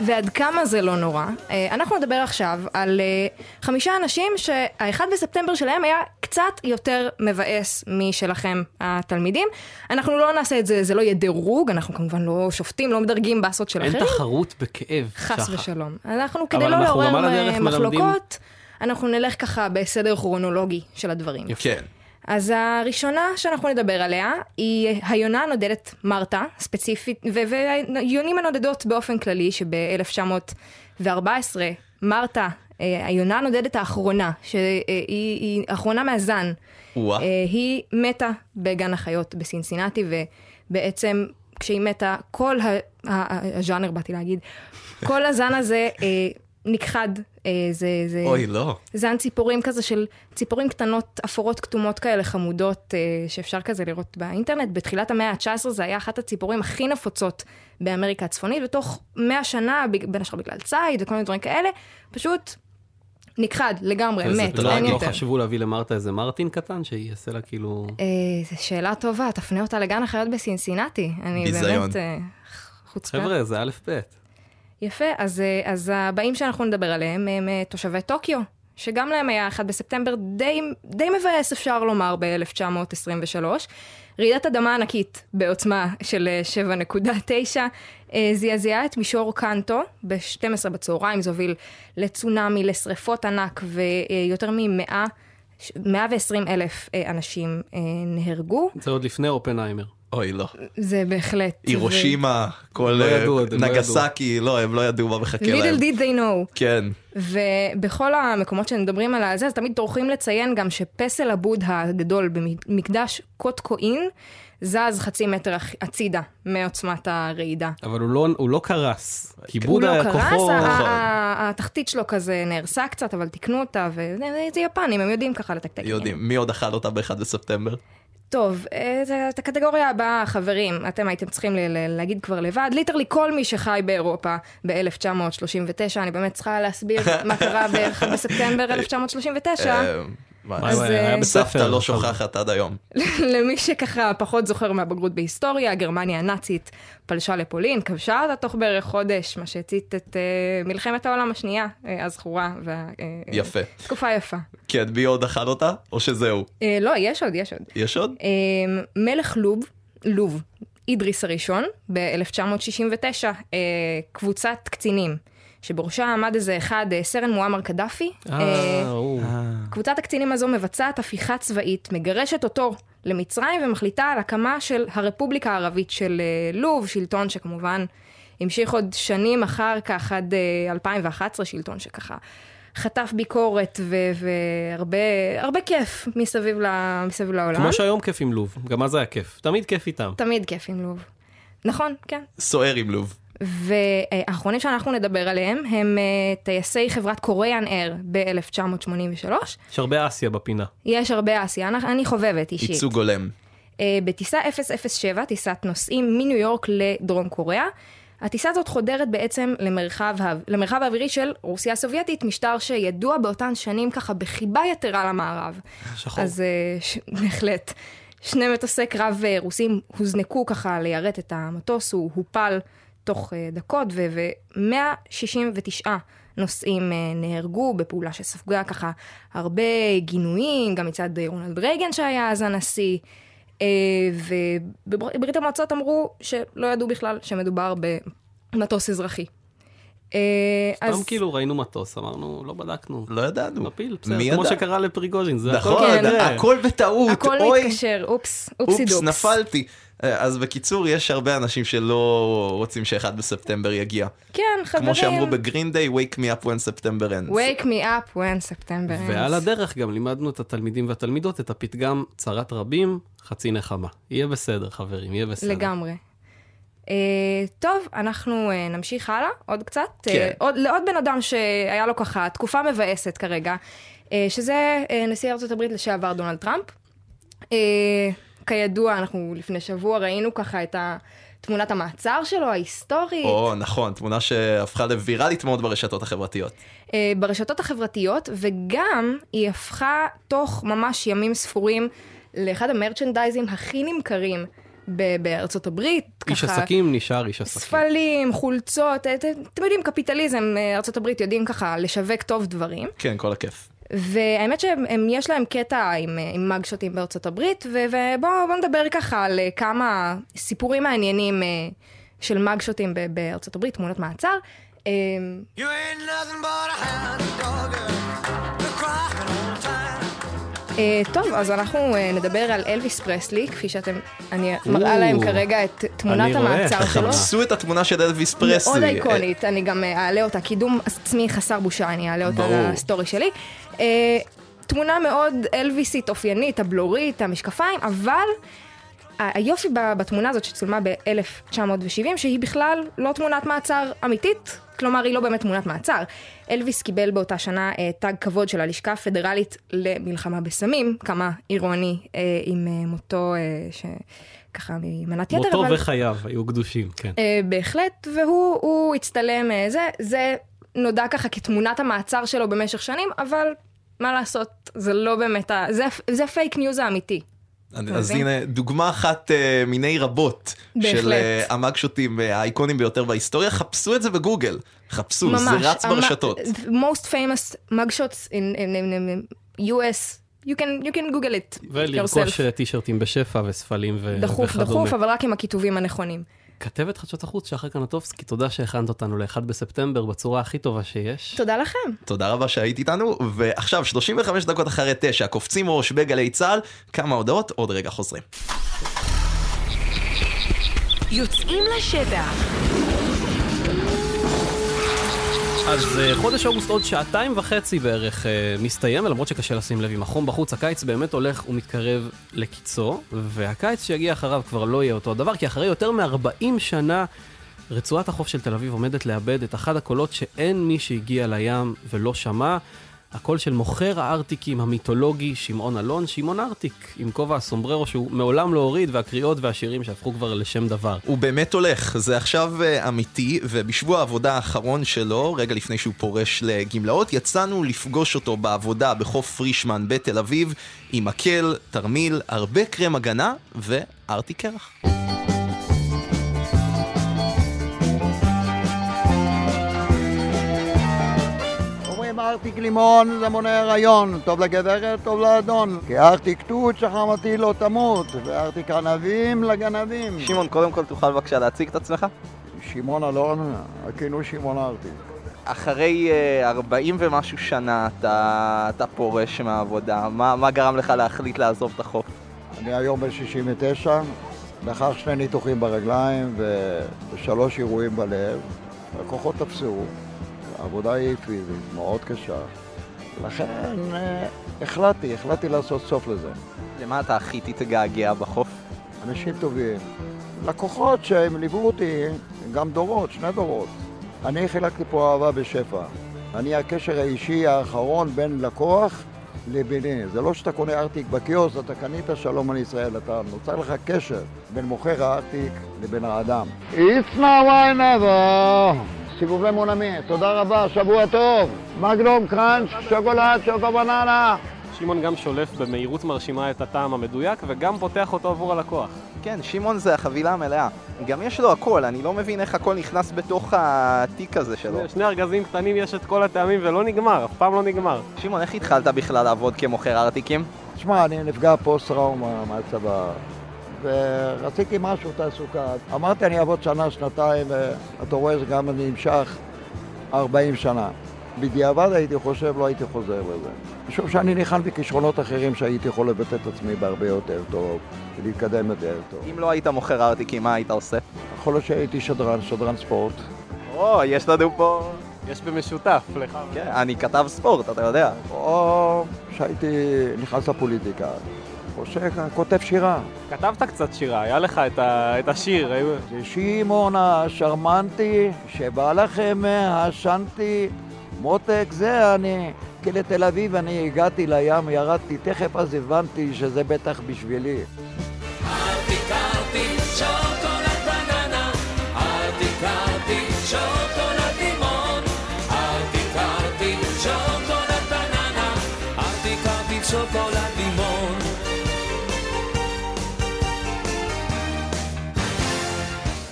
ועד כמה זה לא נורא. אה, אנחנו נדבר עכשיו על אה, חמישה אנשים שהאחד בספטמבר שלהם היה קצת יותר מבאס משלכם התלמידים. אנחנו לא נעשה את זה, זה לא יהיה דירוג, אנחנו כמובן לא שופטים, לא מדרגים באסות של אין אחרים. תחרות בכאב. חס שחר. ושלום. אנחנו כדי לא לעורר אה, מלמדים- מחלוקות, אנחנו נלך ככה בסדר כרונולוגי של הדברים. כן. אז הראשונה שאנחנו נדבר עליה היא היונה הנודדת מרתה, ספציפית, והיונים הנודדות באופן כללי, שב-1914 מרתה, אה, היונה הנודדת האחרונה, שהיא היא אחרונה מהזן, וואה. אה, היא מתה בגן החיות בסינסינטי, ובעצם כשהיא מתה, כל ה- הז'אנר, באתי להגיד, כל הזן הזה אה, נכחד. אה, זה, זה אוי, לא. זן ציפורים כזה של ציפורים קטנות, אפורות כתומות כאלה חמודות, אה, שאפשר כזה לראות באינטרנט. בתחילת המאה ה-19 זה היה אחת הציפורים הכי נפוצות באמריקה הצפונית, ותוך 100 שנה, בין השאר בגלל ציד וכל מיני דברים כאלה, פשוט נכחד לגמרי, מת, לא- אין לא יותר. חשבו להביא למרתה איזה מרטין קטן, שיעשה לה כאילו... אה, זו שאלה טובה, תפנה אותה לגן החיות בסינסינטי. אני ביזיון. באמת אה, חוצפה. חבר'ה, זה א' ב'. יפה, אז, אה, אז הבאים שאנחנו נדבר עליהם הם אה, תושבי טוקיו, שגם להם היה 1 בספטמבר די, די מבאס, אפשר לומר, ב-1923. רעידת אדמה ענקית בעוצמה של אה, 7.9 אה, זעזעה את מישור קנטו ב-12 בצהריים, זה הוביל לצונאמי, לשריפות ענק ויותר מ-100, 120 אלף אה, אנשים אה, נהרגו. זה עוד לפני אופנהיימר. אוי, לא. זה בהחלט. הירושימה, כל לא ידעו לא נגסקי, לא, הם לא ידעו מה מחכה להם. Little did they know. כן. ובכל המקומות שמדברים על זה, אז תמיד טורחים לציין גם שפסל הבוד הגדול במקדש קוטוקואין זז חצי מטר הצידה מעוצמת הרעידה. אבל הוא לא- הוא לא קרס. כי הוא בודהה לא. קרס, התחתית שלו כזה נהרסה קצת, אבל תיקנו אותה, וזה יפנים, הם יודעים ככה לתקתק. יודעים. מי עוד אכל אותה ב-1 בספטמבר? טוב, אה, את הקטגוריה הבאה, חברים, אתם הייתם צריכים ל- ל- להגיד כבר לבד. literally כל מי שחי באירופה ב-1939, אני באמת צריכה להסביר מה קרה ב-1 בספטמבר 1939. אה, אז, אה, סבתא לא שוכחת עד היום. למי שככה פחות זוכר מהבגרות בהיסטוריה, גרמניה הנאצית פלשה לפולין, כבשה אותה תוך בערך חודש, מה שהצית את uh, מלחמת העולם השנייה אה, הזכורה. אה, יפה. תקופה יפה. כן, מי עוד אכל אותה? או שזהו? אה, לא, יש עוד, יש עוד. יש עוד? אה, מלך לוב, לוב, אידריס הראשון, ב-1969, אה, קבוצת קצינים, שבראשה עמד איזה אחד, אה, סרן מועמר קדאפי. אה, הוא. קבוצת הקצינים הזו מבצעת הפיכה צבאית, מגרשת אותו למצרים ומחליטה על הקמה של הרפובליקה הערבית של אה, לוב, שלטון שכמובן המשיך עוד שנים אחר כך עד אה, 2011, שלטון שככה חטף ביקורת והרבה הרבה כיף מסביב, ל- מסביב לעולם. כמו שהיום כיף עם לוב, גם אז היה כיף. תמיד כיף איתם. תמיד כיף עם לוב. נכון, כן. סוער עם לוב. והאחרונים שאנחנו נדבר עליהם הם אה, טייסי חברת קוריאן אייר ב-1983. יש הרבה אסיה בפינה. יש הרבה אסיה, אני, אני חובבת אישית. ייצוג הולם. אה, בטיסה 007, טיסת נוסעים מניו יורק לדרום קוריאה. הטיסה הזאת חודרת בעצם למרחב, למרחב האווירי של רוסיה הסובייטית, משטר שידוע באותן שנים ככה בחיבה יתרה למערב. שחור. אז אה, ש... בהחלט. שני מטוסי קרב רוסים הוזנקו ככה ליירט את המטוס, הוא הופל תוך אה, דקות, ו-169 נוסעים אה, נהרגו בפעולה שספגה ככה הרבה גינויים, גם מצד אה, רונלד רייגן שהיה אז הנשיא. ובברית המועצות אמרו שלא ידעו בכלל שמדובר במטוס אזרחי. אה, סתם אז כאילו ראינו מטוס, אמרנו, לא בדקנו. לא ידענו. מפיל, בסדר, מי כמו? שקרה לפריגוז'ין, זה נכון, הכל כנראה. הכל בטעות. הכל מתקשר, אופס, אופסי אופס, דופס. נפלתי. אה, אז בקיצור, יש הרבה אנשים שלא רוצים שאחד בספטמבר יגיע. כן, חברים. כמו שאמרו בגרין דיי, wake me up when September ends. wake me up when September ends. ועל הדרך גם לימדנו את התלמידים והתלמידות את הפתגם צרת רבים, חצי נחמה. יהיה בסדר, חברים, יהיה בסדר. לגמרי. Uh, טוב, אנחנו uh, נמשיך הלאה עוד קצת. כן. Uh, עוד, לעוד בן אדם שהיה לו ככה תקופה מבאסת כרגע, uh, שזה uh, נשיא ארצות הברית לשעבר דונלד טראמפ. Uh, כידוע, אנחנו לפני שבוע ראינו ככה את ה- תמונת המעצר שלו, ההיסטורית. או, נכון, תמונה שהפכה לוויראלית מאוד ברשתות החברתיות. אה, ברשתות החברתיות, וגם היא הפכה תוך ממש ימים ספורים לאחד המרצ'נדייזים הכי נמכרים ב- בארצות הברית. איש ככה, עסקים נשאר איש עסקים. ספלים, חולצות, את- אתם יודעים, קפיטליזם, אה, ארצות הברית יודעים ככה לשווק טוב דברים. כן, כל הכיף. והאמת שיש להם קטע עם, אה, עם מגשוטים בארצות הברית, ו- ובואו בוא נדבר ככה על אה, כמה סיפורים מעניינים אה, של מגשוטים ב- בארצות הברית, תמונות מעצר. אה, You ain't nothing but a hound dog, טוב, אז אנחנו אה, נדבר על אלוויס פרסלי, כפי שאתם, אני מראה או. להם כרגע את תמונת אני רואה. המעצר שלו. חפשו את התמונה של אלוויס פרסלי. מאוד אייקונית, אני גם אה, אעלה אותה, קידום עצמי חסר בושה, אני אעלה אותה. לסטורי שלי. אה, תמונה מאוד אלוויסית, אופיינית, הבלורית, המשקפיים, אבל היופי בתמונה הזאת שצולמה ב-1970, שהיא בכלל לא תמונת מעצר אמיתית, כלומר היא לא באמת תמונת מעצר. אלוויס קיבל באותה שנה אה, תג כבוד של הלשכה הפדרלית למלחמה בסמים, כמה אירוני אה, עם אה, מותו, אה, שככה ממנת יתר, מותו אבל... וחייו היו קדושים, כן. אה, בהחלט, והוא הוא הצטלם, אה, זה, זה נודע ככה כתמונת המעצר שלו במשך שנים, אבל מה לעשות, זה לא באמת, ה... זה, זה ה fake news האמיתי. אז מבין? הנה דוגמה אחת אה, מיני רבות של בהחלט. אה, ה mugshotים אה, האייקונים ביותר בהיסטוריה, חפשו את זה בגוגל, חפשו, זה רץ ברשתות. most famous mugshots in, in, in, in US, you can, you can google it ולרכוש טישרטים בשפע וספלים ו- דחוף, וכדומה. דחוף, אבל רק עם הכיתובים הנכונים. כתבת חדשות החוץ, שחר קנטובסקי, תודה שהכנת אותנו ל-1 בספטמבר בצורה הכי טובה שיש. תודה לכם. תודה רבה שהיית איתנו, ועכשיו 35 דקות אחרי תשע, קופצים ראש בגלי צה"ל, כמה הודעות, עוד רגע חוזרים. יוצאים לשטח. אז אה, חודש אוגוסט עוד שעתיים וחצי בערך אה, מסתיים, ולמרות שקשה לשים לב עם החום בחוץ, הקיץ באמת הולך ומתקרב לקיצו, והקיץ שיגיע אחריו כבר לא יהיה אותו הדבר, כי אחרי יותר מ-40 שנה רצועת החוף של תל אביב עומדת לאבד את אחד הקולות שאין מי שהגיע לים ולא שמע. הקול של מוכר הארטיקים המיתולוגי שמעון אלון, שמעון ארטיק, עם כובע הסומבררו שהוא מעולם לא הוריד, והקריאות והשירים שהפכו כבר לשם דבר. הוא באמת הולך, זה עכשיו אה, אמיתי, ובשבוע העבודה האחרון שלו, רגע לפני שהוא פורש לגמלאות, יצאנו לפגוש אותו בעבודה בחוף פרישמן בתל אביב, עם מקל, תרמיל, הרבה קרם הגנה וארטיק קרח. ארטיק לימון זה מונע הריון, טוב לגברת, טוב לאדון. כי ארטיק תות שחמתי לא תמות, וארטיק ענבים לגנבים. שמעון, קודם כל תוכל בבקשה להציג את עצמך? שמעון אלון, הכינוי שמעון ארטיק. אחרי אה, 40 ומשהו שנה אתה, אתה פורש מהעבודה, מה, מה גרם לך להחליט לעזוב את החוף? אני היום בן 69, לאחר שני ניתוחים ברגליים ושלוש אירועים בלב, הכוחות תפסו, העבודה היא פיזית, מאוד קשה. לכן אה, החלטתי, החלטתי לעשות סוף לזה. למה אתה הכי תתגעגע בחוף? אנשים טובים. לקוחות שהם ליוו אותי גם דורות, שני דורות. אני חילקתי פה אהבה בשפע. אני הקשר האישי האחרון בין לקוח לביני. זה לא שאתה קונה ארטיק בקיוסק, אתה קנית שלום על ישראל, אתה נוצר לך קשר בין מוכר הארטיק לבין האדם. It's now I never. סיבובי מונמי, תודה רבה, שבוע טוב. מגנום, קראנץ', שוקולד, שוקו בננה. שמעון גם שולף במהירות מרשימה את הטעם המדויק, וגם פותח אותו עבור הלקוח. כן, שמעון זה החבילה המלאה. גם יש לו הכל, אני לא מבין איך הכל נכנס בתוך התיק הזה שלו. שני ארגזים קטנים יש את כל הטעמים ולא נגמר, אף פעם לא נגמר. שמעון, איך התחלת בכלל לעבוד כמוכר ארטיקים? תשמע, אני נפגע פוסט-טראומה מהצבא, ורציתי משהו, תעסוקה. אמרתי, אני אעבוד שנה, שנתיים, ואתה רואה, זה גם נמשך 40 שנה. בדיעבד הייתי חושב, לא הייתי חוזר לזה. משום שאני ניחן בכישרונות אחרים שהייתי יכול לבטא את עצמי בהרבה יותר טוב, ולהתקדם יותר טוב. אם לא היית מוכר ארטיקים, מה היית עושה? יכול להיות שהייתי שדרן, שדרן ספורט. או, יש לנו פה... יש במשותף לך. כן, אני כתב ספורט, אתה יודע. או שהייתי נכנס לפוליטיקה, שכותב שירה. כתבת קצת שירה, היה לך את, ה... את השיר. זה שמעון השרמנטי, שבא לכם מהשנטי, מותק זה אני. כי לתל אביב אני הגעתי לים, ירדתי, תכף אז הבנתי שזה בטח בשבילי. לימון שוקולד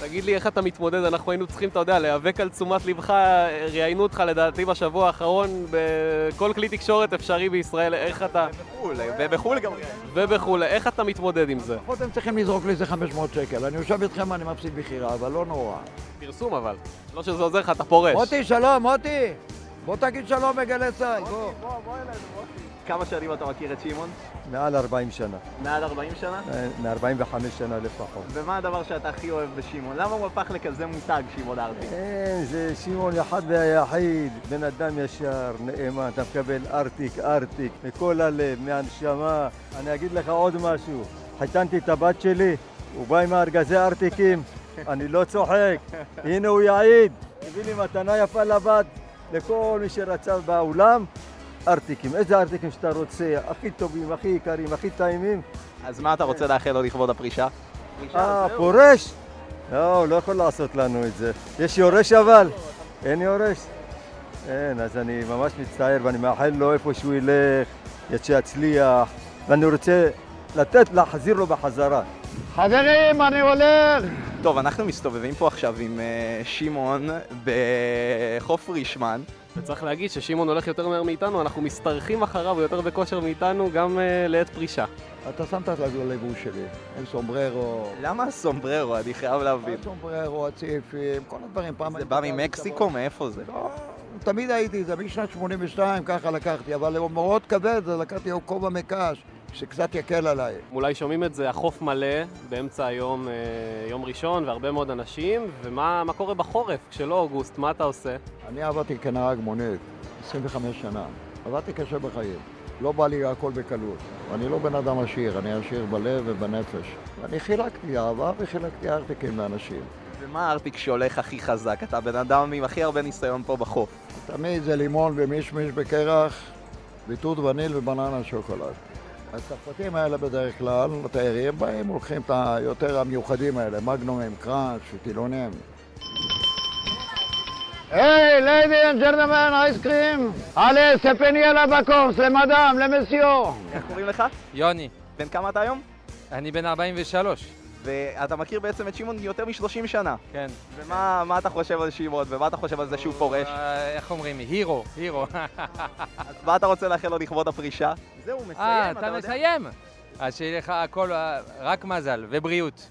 תגיד לי איך אתה מתמודד, אנחנו היינו צריכים, אתה יודע, להיאבק על תשומת לבך, ראיינו אותך לדעתי בשבוע האחרון בכל כלי תקשורת אפשרי בישראל, איך אתה... ובחו"ל, ובחו"ל גם. ובחו"ל, איך אתה מתמודד עם זה? לפחות הם צריכים לזרוק לי איזה 500 שקל. אני יושב איתכם, אני מפסיד בחירה, אבל לא נורא. פרסום אבל. לא שזה עוזר לך, אתה פורש. מוטי, שלום, מוטי! בוא תגיד שלום בגלי צה"ל, בוא. כמה שנים אתה מכיר את שמעון? מעל 40 שנה. מעל 40 שנה? מ-45 שנה לפחות. ומה הדבר שאתה הכי אוהב בשמעון? למה הוא הפך לכזה מותג, שמעון ארטיק? אין, זה שמעון אחד והיחיד, בן אדם ישר, נאמן, אתה מקבל ארטיק, ארטיק, מכל הלב, מהנשמה. אני אגיד לך עוד משהו, חיתנתי את הבת שלי, הוא בא עם הארגזי ארטיקים, אני לא צוחק, הנה הוא יעיד, הביא לי מתנה יפה לבת, לכל מי שרצה באולם, ארטיקים, איזה ארטיקים שאתה רוצה, הכי טובים, הכי יקרים, הכי טעימים. אז מה אתה רוצה לאחל לו לכבוד הפרישה? אה, פורש? לא, הוא לא יכול לעשות לנו את זה. יש יורש אבל? אין יורש? אין, אז אני ממש מצטער ואני מאחל לו איפה שהוא ילך, שיצליח, ואני רוצה לתת, להחזיר לו בחזרה. חברים, אני הולך! טוב, אנחנו מסתובבים פה עכשיו עם אה, שמעון בחוף רישמן. וצריך להגיד ששמעון הולך יותר מהר מאיתנו, אנחנו משתרכים אחריו, הוא יותר בכושר מאיתנו, גם uh, לעת פרישה. אתה שמת את הלבוש שלי, עם סומבררו. למה הסומבררו? אני חייב להבין. הסומבררו, הציפים, כל הדברים. פעם זה בא ממקסיקו? מאיפה זה? לא, תמיד הייתי, זה משנת 82, ככה לקחתי, אבל מאוד כבד, לקחתי כובע מקש, שקצת יקל עליי. אולי שומעים את זה, החוף מלא, באמצע היום, אה, יום ראשון, והרבה מאוד אנשים, ומה מה קורה בחורף, כשלא אוגוסט, מה אתה עושה? אני עבדתי כנהג מונית, 25 שנה. עבדתי קשה בחיים. לא בא לי הכל בקלות. אני לא בן אדם עשיר, אני עשיר בלב ובנפש. ואני חילקתי אהבה וחילקתי ארטיקים לאנשים. ומה הארטיק שהולך הכי חזק? אתה בן אדם עם הכי הרבה ניסיון פה בחוף. תמיד זה לימון ומישמיש בקרח, ויתות וניל ובננה שוקולד. הצרפתים האלה בדרך כלל, התיירים באים, לוקחים את היותר המיוחדים האלה, מגנומים, קראנץ', טילונים. היי, ladies and gentlemen, אייסקרים! עלה, ספניאל הבקורס, למדאם, למסיור! איך קוראים לך? יוני. בן כמה אתה היום? אני בן 43. ואתה מכיר בעצם את שמעון יותר מ-30 שנה. כן. ומה מה אתה חושב על שמעון, ומה אתה חושב על זה שהוא פורש? אה, איך אומרים? הירו, הירו. אז מה אתה רוצה לאחל לו לכבוד הפרישה? זהו, מסיים, אה, אתה אתה יודע. מסיים? אז שיהיה לך הכל, רק מזל ובריאות.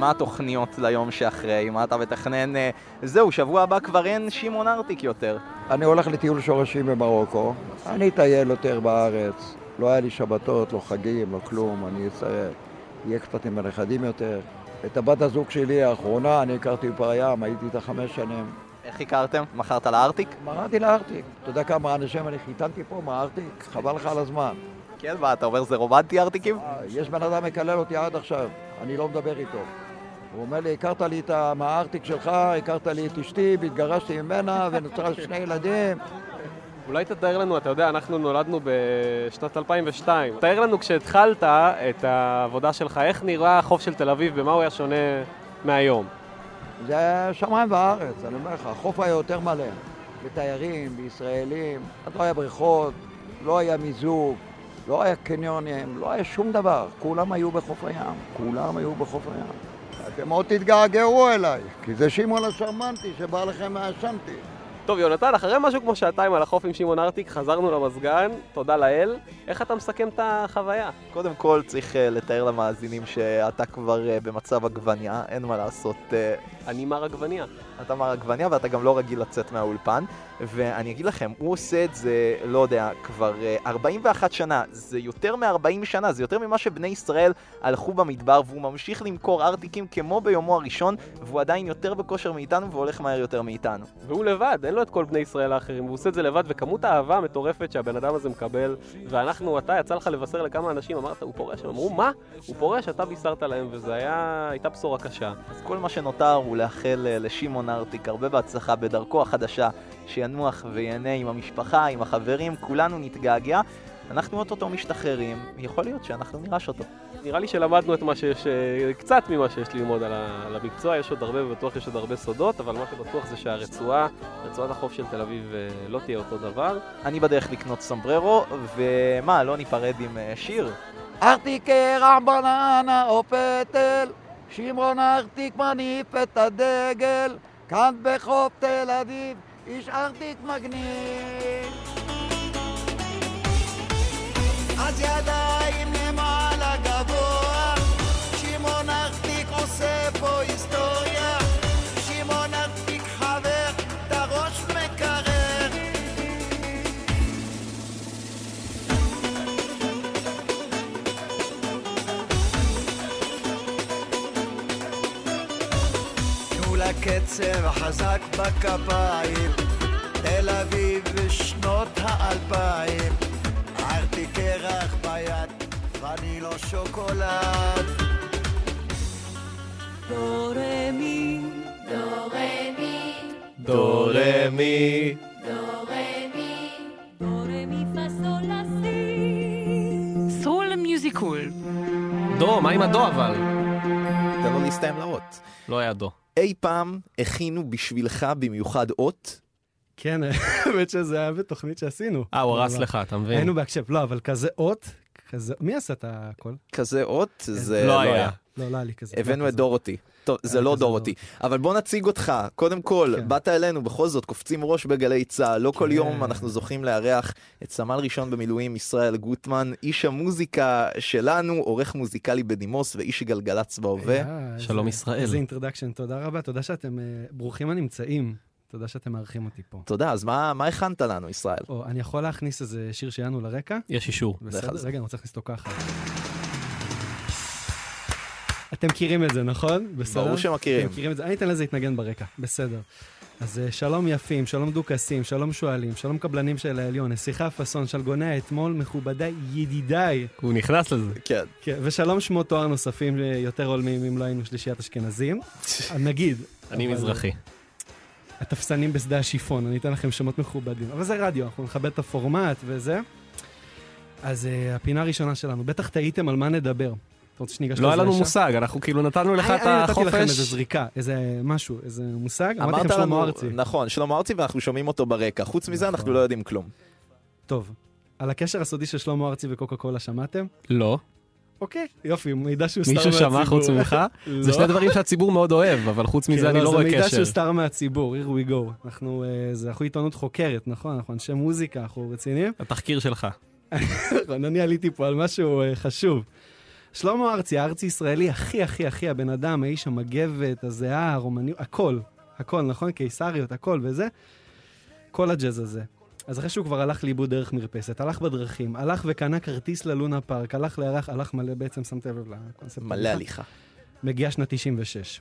ומה התוכניות ליום שאחרי? מה אתה מתכנן? אה, זהו, שבוע הבא כבר אין שמעון ארטיק יותר. אני הולך לטיול שורשים במרוקו. אני אטייל יותר בארץ. לא היה לי שבתות, לא חגים, לא כלום. אני אצטרך. אהיה קצת עם הנכדים יותר. את הבת הזוג שלי האחרונה אני הכרתי בפר הים, הייתי איתה חמש שנים. איך הכרתם? מכרת לה ארטיק? מכרתי לה ארטיק. אתה יודע כמה אנשים אני חיתנתי פה מהארטיק? חבל לך על הזמן. כן, מה, אתה אומר זה רומנטי ארטיקים? יש בן אדם מקלל אותי עד עכשיו, אני לא מדבר איתו. הוא אומר לי, הכרת לי את ה- מהארטיק שלך, הכרת לי את אשתי, והתגרשתי ממנה, ונוצרה שני ילדים. אולי תתאר לנו, אתה יודע, אנחנו נולדנו בשנת 2002. תאר לנו כשהתחלת את העבודה שלך, איך נראה החוף של תל אביב, במה הוא היה שונה מהיום? זה שמיים וארץ, אני אומר לך, החוף היה יותר מלא. בתיירים, בישראלים, אז לא היה בריכות, לא היה מיזוג, לא היה קניונים, לא היה שום דבר. כולם היו בחוף הים, כולם היו בחוף הים. אתם עוד תתגעגעו אליי, כי זה שמעון השרמנטי שבא לכם מהשנטי. טוב, יונתן, אחרי משהו כמו שעתיים על החוף עם שמעון ארטיק, חזרנו למזגן, תודה לאל. איך אתה מסכם את החוויה? קודם כל צריך אה, לתאר למאזינים שאתה כבר אה, במצב עגבניה, אין מה לעשות. אה, אני מר עגבניה. אתה מר עגבניה ואתה גם לא רגיל לצאת מהאולפן. ואני אגיד לכם, הוא עושה את זה, לא יודע, כבר אה, 41 שנה. זה יותר מ-40 שנה, זה יותר ממה שבני ישראל הלכו במדבר, והוא ממשיך למכור ארטיקים כמו ביומו הראשון, והוא עדיין יותר בכושר מאיתנו והולך מהר יותר מאיתנו. והוא לבד, אין לו את כל בני ישראל האחרים, הוא עושה את זה לבד, וכמות האהבה המטורפת שהבן אדם הזה מקבל, ואנחנו, אתה, יצא לך לבשר לכמה אנשים, אמרת, הוא פורש? הם אמרו, מה? הוא פורש, אתה בישרת להם, היה, הייתה בשורה קשה. אז כל מה שנותר הוא לאחל אה, לשמעון ארטיק הרבה בהצלחה בדרכו החדשה, שינוח וייהנה עם המשפחה, עם החברים, כולנו נתגעגע. אנחנו אוטוטו משתחררים, יכול להיות שאנחנו נירש אותו. נראה לי שלמדנו את מה שיש, אה, קצת ממה שיש ללמוד על המקצוע, יש עוד הרבה, ובטוח יש עוד הרבה סודות, אבל מה שבטוח זה שהרצועה, רצועת החוף של תל אביב אה, לא תהיה אותו דבר. אני בדרך לקנות סמבררו, ומה, לא ניפרד עם אה, שיר? ארטיק רם בננה או פטל, שמרון ארטיק מניף את הדגל, כאן בחוף תל אביב, איש ארטיק מגניב. אז ידיים לקצב חזק בכפיים, תל אביב בשנות האלפיים, ארטיק קרח ביד, וניलो שוקולד. דו רמי, דו רמי, דו רמי. דו רמי, דו רמי פסול לה סי. סול מיוזיקול. דו, מה עם הדו אבל? תן לו להסתיים לאות. לא היה דו. אי פעם הכינו בשבילך במיוחד אות? כן, האמת שזה היה בתוכנית שעשינו. אה, הוא הרס לך, אתה מבין? היינו בהקשב, לא, אבל כזה אות, כזה, מי עשה את הכל? כזה אות? זה לא לא היה. לא, לא היה לי כזה. הבאנו לא את. דורותי. טוב, זה לא דורותי. אבל בוא נציג אותך. קודם כל, באת אלינו, בכל זאת, קופצים ראש בגלי צה"ל. לא כל יום אנחנו זוכים לארח את סמל ראשון במילואים ישראל גוטמן, איש המוזיקה שלנו, עורך מוזיקלי בדימוס ואיש גלגלצ בהווה. אה, שלום ישראל. איזה אינטרדקשן, תודה רבה, תודה שאתם אה, ברוכים הנמצאים. תודה שאתם מארחים אותי פה. תודה, אז מה מה הכנת לנו, ישראל? או, אני יכול להכניס איזה שיר שלנו לרקע? יש אישור. בסדר. רגע, אני רוצה להכניס אותו ככה. אתם מכירים את זה, נכון? בסדר? ברור שמכירים. אתם מכירים את זה, אני אתן לזה להתנגן ברקע, בסדר. אז אה, שלום יפים, שלום דוכסים, שלום שועלים, שלום קבלנים של העליון, נסיכה פאסון, שלגוני האתמול, מכובדיי, ידידיי. הוא נכנס לזה. כן. כן, ושלום שמות תואר נוספים אה, יותר הולמים אם לא היינו שלישיית אשכנזים. אה, נגיד. אני מזרחי. התפסנים בשדה השיפון, אני אתן לכם שמות מכובדים. אבל זה רדיו, אנחנו נכבד את הפורמט וזה. אז uh, הפינה הראשונה שלנו, בטח תהיתם על מה נדבר. אתה רוצה שניגש לזה לא היה לנו? מושג, אנחנו כאילו נתנו לך אני- את אני נתתי לכם איזה החופש. זריקה, איזה משהו, איזה מושג. אמרתי אמרת לכם שלמה לנו, ארצי. נכון, שלמה ארצי ואנחנו שומעים אותו ברקע. חוץ מזה אנחנו לא יודעים כלום. טוב, על הקשר הסודי של שלמה ארצי וקוקה קולה שמעתם? לא. אוקיי, יופי, מידע שהוסתר מהציבור. מישהו שמע חוץ ממך? זה לא. שני דברים שהציבור מאוד אוהב, אבל חוץ כן, מזה אני לא זה רואה מידע קשר. שהוסתר מהציבור, here we go. אנחנו, אה, זה, אנחנו עיתונות חוקרת, נכון? אנחנו אנשי מוזיקה, אנחנו רציניים. התחקיר שלך. נכון, אני עליתי פה על משהו אה, חשוב. שלמה ארצי, הארצי ישראלי הכי הכי הכי הבן אדם, האיש המגבת, הזיעה, הרומניות, הכל. הכל, נכון? קיסריות, הכל וזה. כל הג'אז הזה. אז אחרי שהוא כבר הלך לאיבוד דרך מרפסת, הלך בדרכים, הלך וקנה כרטיס ללונה פארק, הלך לירח, הלך מלא בעצם, שמת לב לקונספט. מלא הליכה. מגיעה שנת 96.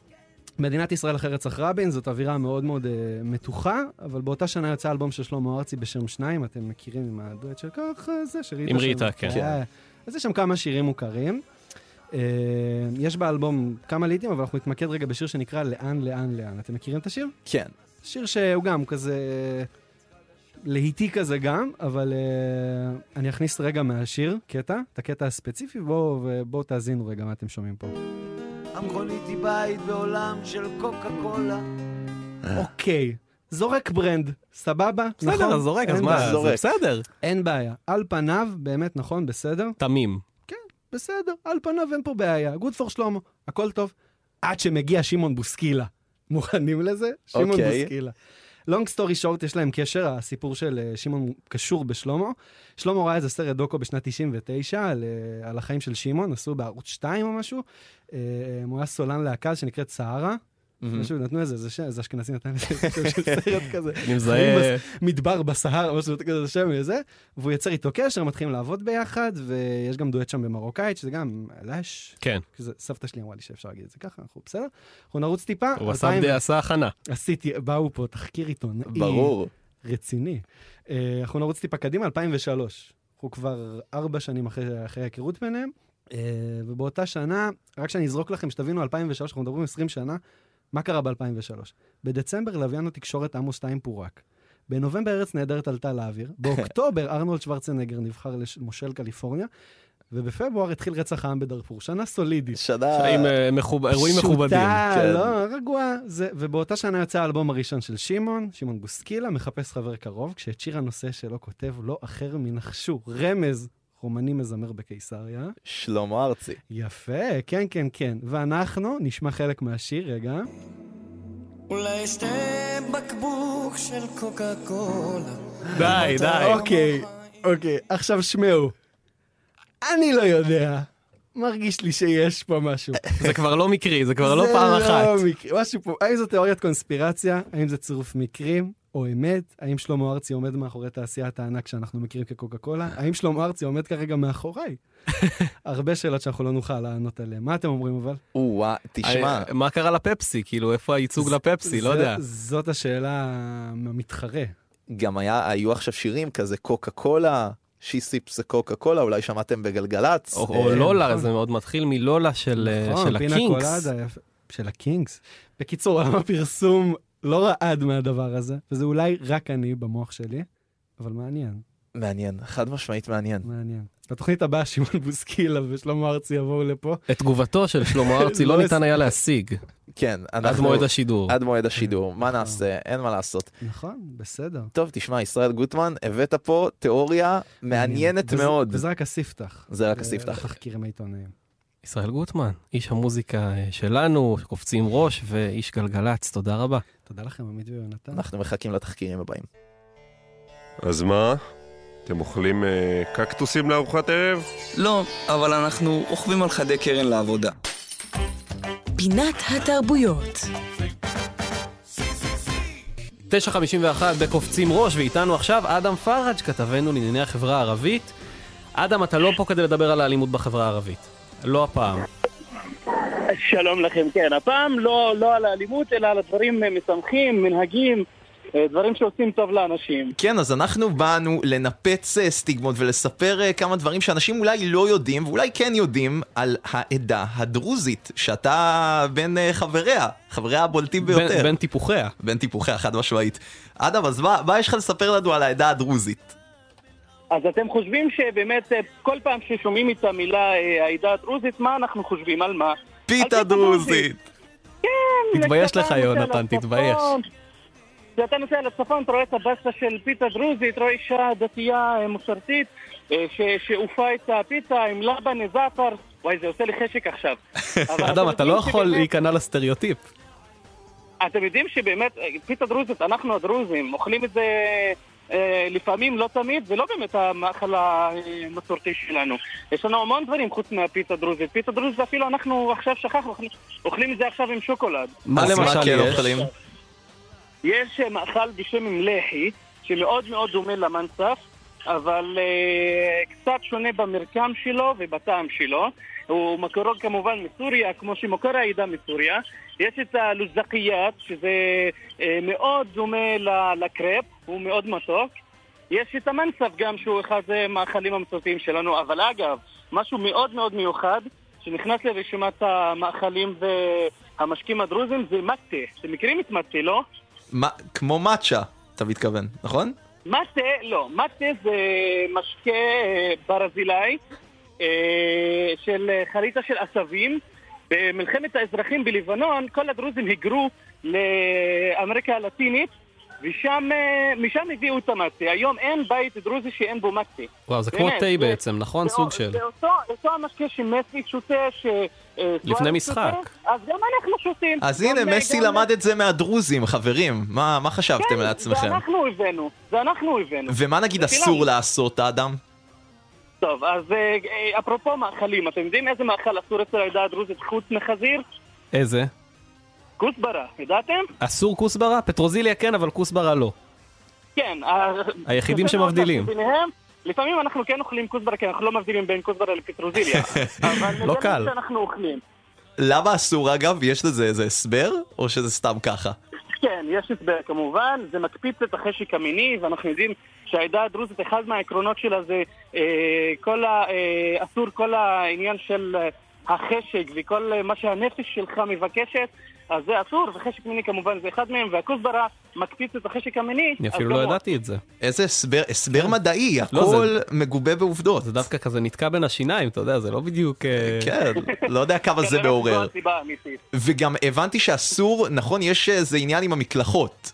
מדינת ישראל אחרי רצח רבין, זאת אווירה מאוד מאוד uh, מתוחה, אבל באותה שנה יצא אלבום של שלמה ארצי בשם שניים, אתם מכירים עם הדואט של ככה זה, של ריטה. עם. ריטה, כן. אה, אז יש שם כמה שירים מוכרים. Uh, יש באלבום כמה ליטים, אבל אנחנו נתמקד רגע בשיר שנקרא לאן, לאן, לאן. אתם מכירים את השיר? כן. שיר שהוא גם כזה להיטי כזה גם, אבל uh, אני אכניס רגע מהשיר, קטע, את הקטע הספציפי, בואו ובואו תאזינו רגע מה אתם שומעים פה. המכונית היא בית בעולם של קוקה קולה. אוקיי, זורק brand, סבבה? בסדר, נכון? אז זורק, אז מה, בעיה. זה בסדר. אין בעיה. על פניו, באמת נכון, בסדר? תמים. בסדר, על פניו אין פה בעיה. good for שלמה, הכל טוב. עד שמגיע שמעון בוסקילה. מוכנים לזה? שמעון אוקיי. בוסקילה. לונג סטורי שורט, יש להם קשר, הסיפור של אה, שמעון קשור בשלמה. שלמה ראה איזה סרט דוקו בשנת 99 על, אה, על החיים של שמעון, עשו בערוץ 2 או משהו. אה, הוא היה סולן להקה שנקראת סהרה. משהו, נתנו איזה, זה שם, איזה אשכנזי נתן שם של סרט כזה. אני מזהה- מדבר בסהר, משהו כזה שם וזה, והוא יוצר איתו קשר, מתחילים לעבוד ביחד, ויש גם דואט שם במרוקאית, שזה גם לש. כן. סבתא שלי אמרה לי שאפשר להגיד את זה ככה, אנחנו בסדר. אנחנו נרוץ טיפה. הוא עשה אלפיים- עשה הכנה. עשיתי, באו פה תחקיר עיתונאי. ברור. רציני. אה, אנחנו נרוץ טיפה קדימה, 2003. אנחנו כבר ארבע שנים אחרי אחרי ההיכרות ביניהם, אה, ובאותה שנה, רק שאני אזרוק לכם, שתבינו, 2003, אנחנו מדברים 20 שנה, מה קרה ב-2003? בדצמבר לוויין התקשורת עמוס 2 פורק. בנובמבר ארץ נהדרת עלתה לאוויר, באוקטובר ארנולד שוורצנגר נבחר למושל קליפורניה, ובפברואר התחיל רצח העם בדארפור. שנה סולידית. שנה... עם אה, מחוב- אירועים מכובדים. פשוטה, כן. לא, רגועה. זה- ובאותה שנה יצא האלבום הראשון של שמעון, שמעון בוסקילה, מחפש חבר קרוב, כשאת שיר הנושא שלו כותב לא אחר מנחשו, רמז, רומני מזמר בקיסריה. שלמה ארצי. יפה, כן, כן, כן. ואנחנו נשמע חלק מהשיר, רגע. אולי אשתה בקבוק של קוקה קולה. די, די. אוקיי, אוקיי, עכשיו שמעו. אני לא יודע. מרגיש לי שיש פה משהו. זה כבר לא מקרי, זה כבר לא פעם אחת. זה לא מקרי, משהו פה, האם זו תיאוריית קונספירציה? האם זה צירוף מקרים? או אמת? האם שלמה ארצי עומד מאחורי תעשיית הענק שאנחנו מכירים כקוקה קולה? האם שלמה ארצי עומד כרגע מאחוריי? הרבה שאלות שאנחנו לא נוכל לענות עליהן. מה אתם אומרים אבל? או-אה, תשמע. אה, מה קרה לפפסי? כאילו, איפה הייצוג לפפסי? לא זה- יודע. זאת השאלה המתחרה. גם היה, היו עכשיו שירים כזה קוקה קולה, שי סיפ זה קוקה קולה, אולי שמעתם בגלגלצ. או או לולה, זה מאוד מתחיל מלולה של אה, נכון, יפה. של הקינגס. בקיצור, עולם הפרסום לא רעד מהדבר הזה, וזה אולי רק אני במוח שלי, אבל מעניין, מעניין, חד משמעית מעניין. מעניין. בתוכנית הבאה שמעון בוסקילה ושלמה ארצי יבואו לפה. את תגובתו של שלמה ארצי לא לא ניתן היה להשיג. כן, עד אנחנו... מועד השידור. עד מועד השידור, מה נעשה? אין מה לעשות. נכון, בסדר. טוב, תשמע, ישראל גוטמן, הבאת פה תיאוריה מעניינת מאוד. וזה רק הספתח. זה רק הספתח. לתחקירים העיתונאיים. ישראל גוטמן, איש המוזיקה אה, שלנו, קופצים ראש ואיש גלגלצ, תודה רבה. תודה לכם, עמית ויונתן. אנחנו מחכים לתחקירים הבאים. אז מה? אתם אוכלים אה, קקטוסים לארוחת ערב? לא, אבל אנחנו רוכבים על חדי קרן לעבודה. פינת התרבויות. 9.51 בקופצים ראש, ואיתנו עכשיו אדם פראג', כתבנו לענייני החברה הערבית. אדם, אתה לא פה כדי לדבר על האלימות בחברה הערבית. לא הפעם. שלום לכם, כן. הפעם לא, לא על האלימות, אלא על הדברים משמחים, מנהגים, אה, דברים שעושים טוב לאנשים. כן, אז אנחנו באנו לנפץ אה, סטיגמות ולספר אה, כמה דברים שאנשים אולי לא יודעים, ואולי כן יודעים, על העדה הדרוזית, שאתה בין חבריה, חבריה הבולטים בין- ביותר. בין טיפוחיה. בין טיפוחיה, חד משמעית. אדם, אז מה, מה יש לך לספר לנו על העדה הדרוזית? אז אתם חושבים שבאמת אה, כל פעם ששומעים את המילה אה, העדה הדרוזית, מה אנחנו חושבים? על מה? פיתה דרוזית. כן, תתבייש לך, יונתן, תתבייש. כשאתה נוסע לצפון, אתה רואה את הבסטה של פיתה דרוזית, רואה אישה דתייה אה, מסורתית, אה, ש- שעופה את הפיתה עם לבן זעתר. וואי, זה עושה לי חשק עכשיו. אדם, אתה לא יכול להיכנע לסטריאוטיפ. אתם יודעים שבאמת, פיתה דרוזית, אנחנו הדרוזים, אוכלים את זה לפעמים, לא תמיד, זה לא באמת המאכל המסורתי שלנו. יש לנו המון דברים חוץ מהפיתה דרוזית. פיתה דרוזית אפילו אנחנו עכשיו שכחנו, אוכלים- אוכלים את זה עכשיו עם שוקולד. מה למשל כן יש? אוכלים? יש אה, מאכל בשם מלחי, שמאוד מאוד דומה למנצף, אבל אה, קצת שונה במרקם שלו ובטעם שלו. הוא מקורו כמובן מסוריה, כמו שמקור העדה מסוריה. יש את הלוזקיית, שזה אה, מאוד דומה לקרפ, הוא מאוד מתוק. יש את המנצף גם, שהוא אחד המאכלים המסורתיים שלנו, אבל אגב, משהו מאוד מאוד מיוחד, שנכנס לרשימת המאכלים והמשקים הדרוזים, זה מטה. אתם מכירים את מטה, לא? מה, כמו מאצ'ה, אתה מתכוון, נכון? מטה, לא, מטה זה משקה אה, ברזילאי אה, של אה, חריטה של עשבים. במלחמת האזרחים בלבנון, כל הדרוזים היגרו לאמריקה הלטינית, ושם, אה, משם הביאו את המטה. היום אין בית דרוזי שאין בו מטה. וואו, זה כמו תה בעצם, נכון? סוג של. זה אותו, המשקה שמסי שותה, ש... אה, לפני משחק. אז גם אנחנו שותים. אז הנה, מסי גם- למד את זה מהדרוזים, חברים. מה, חשבתם כן, לעצמכם? זה אנחנו הבאנו, זה אנחנו הבאנו. ומה נגיד אסור. לעשות, האדם? טוב, אז אה, אה, אפרופו מאכלים, אתם יודעים איזה מאכל אסור אצל העדה הדרוזית חוץ מחזיר? איזה? כוסברה, ידעתם? אסור כוסברה? פטרוזיליה כן, אבל כוסברה לא. כן. ה- היחידים שמבדילים. ביניהם. לפעמים אנחנו כן אוכלים כוסברה, כי אנחנו לא מבדילים בין כוסברה לפטרוזיליה. אבל לא זה קל. מה שאנחנו אוכלים. למה אסור אגב? יש לזה איזה הסבר? או שזה סתם ככה? כן, יש הסבר כמובן, זה מקפיץ את החשק המיני, ואנחנו יודעים שהעדה הדרוזית, אחד מהעקרונות שלה זה אה, כל ה, אה, אסור כל העניין של אה, החשק וכל אה, מה שהנפש שלך מבקשת, אז זה אסור, וחשק מיני כמובן זה אחד מהם, והכוסברה מקפיץ את החשק המיני, אני אפילו לא הוא. ידעתי את זה. איזה הסבר, הסבר מדעי, לא, הכל זה- מגובה בעובדות. זה דווקא כזה נתקע בין השיניים, אתה יודע, זה לא בדיוק... אה, כן, לא יודע כמה זה מעורר. וגם הבנתי שאסור, נכון, יש איזה עניין עם המקלחות.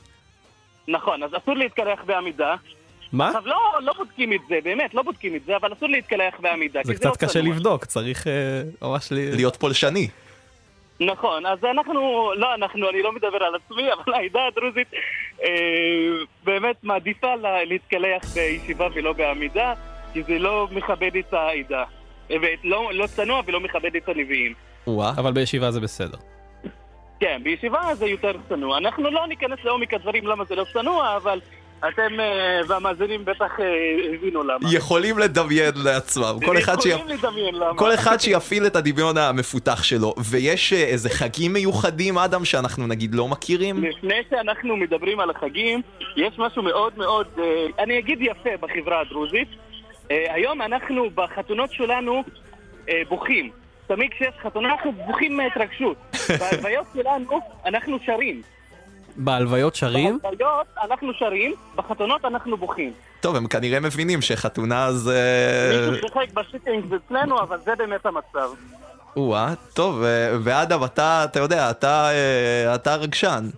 נכון, אז אסור להתקלח בעמידה. מה? עכשיו, לא, לא בודקים את זה, באמת, לא בודקים את זה, אבל אסור להתקלח בעמידה. זה קצת לא קשה צנוע. לבדוק, צריך אה, ממש ל... להיות פולשני. נכון, אז אנחנו, לא אנחנו, אני לא מדבר על עצמי, אבל העדה הדרוזית אה, באמת מעדיפה לה, להתקלח בישיבה ולא בעמידה, כי זה לא מכבד את העדה. ולא לא צנוע ולא מכבד את הנביאים. אבל בישיבה זה בסדר. כן, בישיבה זה יותר צנוע. אנחנו לא ניכנס לעומק הדברים למה זה לא צנוע, אבל אתם אה, והמאזינים בטח אה, הבינו למה. יכולים לדמיין לעצמם. כל אחד, שיפ... יכולים לדמיין למה. כל אחד שיפעיל את הדמיון המפותח שלו. ויש אה, איזה חגים מיוחדים, אדם, שאנחנו נגיד לא מכירים? לפני שאנחנו מדברים על החגים, יש משהו מאוד מאוד, אני אגיד יפה בחברה הדרוזית. היום אנחנו בחתונות שלנו בוכים. תמיד כשיש חתונה אנחנו בוכים מהתרגשות. בהלוויות שלנו אנחנו שרים. בהלוויות שרים? בהלוויות אנחנו שרים, בחתונות אנחנו בוכים. טוב, הם כנראה מבינים שחתונה זה... מישהו שיחק בשיטינג אצלנו, אבל זה באמת המצב. או-אה, טוב, אה, ואדם, אתה, אתה יודע, אתה, אה, אתה רגשן.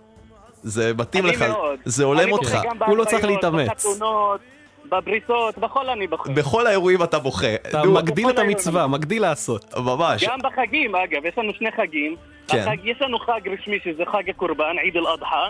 זה מתאים לך, מאוד. זה הולם אותך. בוכה גם בהלוויות, בחתונות, בבריתות, בכל אני בוכה. בכל האירועים אתה בוכה. אתה נו, מגדיל את המצווה, מגדיל לעשות. ממש. גם בחגים, אגב, יש לנו שני חגים. כן. החג, יש לנו חג רשמי שזה חג הקורבן, עיד אל-אדחא,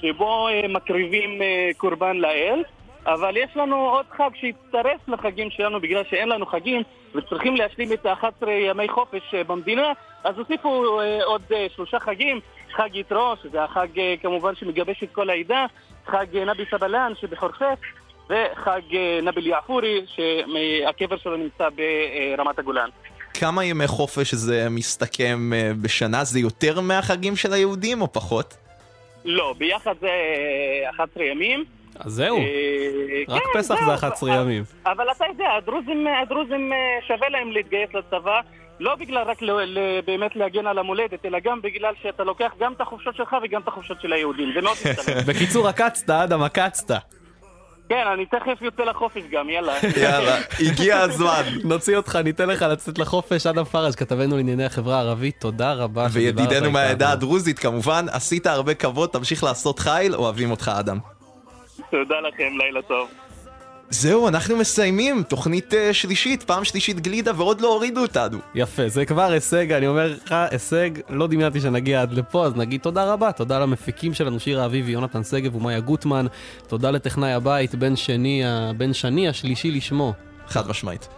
שבו אה, מקריבים אה, קורבן לאל, אבל יש לנו עוד חג שהצטרף לחגים שלנו בגלל שאין לנו חגים וצריכים להשלים את ה-11 ימי חופש אה, במדינה, אז הוסיפו אה, עוד אה, שלושה חגים, חג יתרו, שזה החג כמובן שמגבש את כל העדה, חג נבי סבלן שבחורפיש, וחג אה, נבי אל-יעפורי, שהקבר שלו נמצא ברמת הגולן. כמה ימי חופש זה מסתכם אה, בשנה? זה יותר מהחגים של היהודים או פחות? לא, ביחד זה אה, 11 ימים. אז זהו. אה, רק כן, פסח זהו, זה 11 ימים. אבל אתה יודע, הדרוזים, הדרוזים אה, שווה להם להתגייס לצבא, לא בגלל רק ל, ל, באמת להגן על המולדת, אלא גם בגלל שאתה לוקח גם את החופשות שלך וגם את החופשות של היהודים. זה מאוד משתלם. בקיצור, עקצת, אדם, עקצת. כן, אני תכף יוצא לחופש גם, יאללה. יאללה, הגיע הזמן. נוציא אותך, ניתן לך לצאת לחופש. אדם פראז', כתבנו לענייני החברה הערבית, תודה רבה וידידנו. מהעדה הדרוזית כמובן, עשית הרבה כבוד, תמשיך לעשות חיל, אוהבים אותך אדם. תודה לכם, לילה טוב. זהו, אנחנו מסיימים, תוכנית אה, שלישית, פעם שלישית גלידה ועוד לא הורידו אותנו. יפה, זה כבר הישג, אני אומר לך, הישג, לא דמיינתי שנגיע עד לפה, אז נגיד תודה רבה, תודה למפיקים שלנו, שירה אביבי, יונתן שגב ומאיה גוטמן, תודה לטכנאי הבית, בן שני, בן שני השלישי לשמו. חד משמעית.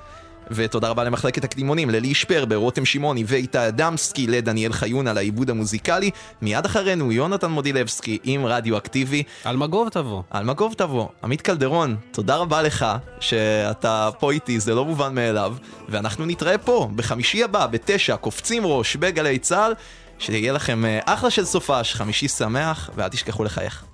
ותודה רבה למחלקת הקדימונים, ללי שפרבר, רותם שמעוני ואיתי אדמסקי, לדניאל חיון על העיבוד המוזיקלי. מיד אחרינו יונתן מודילבסקי עם רדיו אקטיבי. אלמגוב תבוא. אלמגוב תבוא. עמית קלדרון, תודה רבה לך שאתה פה איתי, זה לא מובן מאליו. ואנחנו נתראה פה, בחמישי הבא, בתשע, קופצים ראש בגלי צה"ל. שיהיה לכם אה, אחלה של סופש, חמישי שמח, ואל תשכחו לחייך.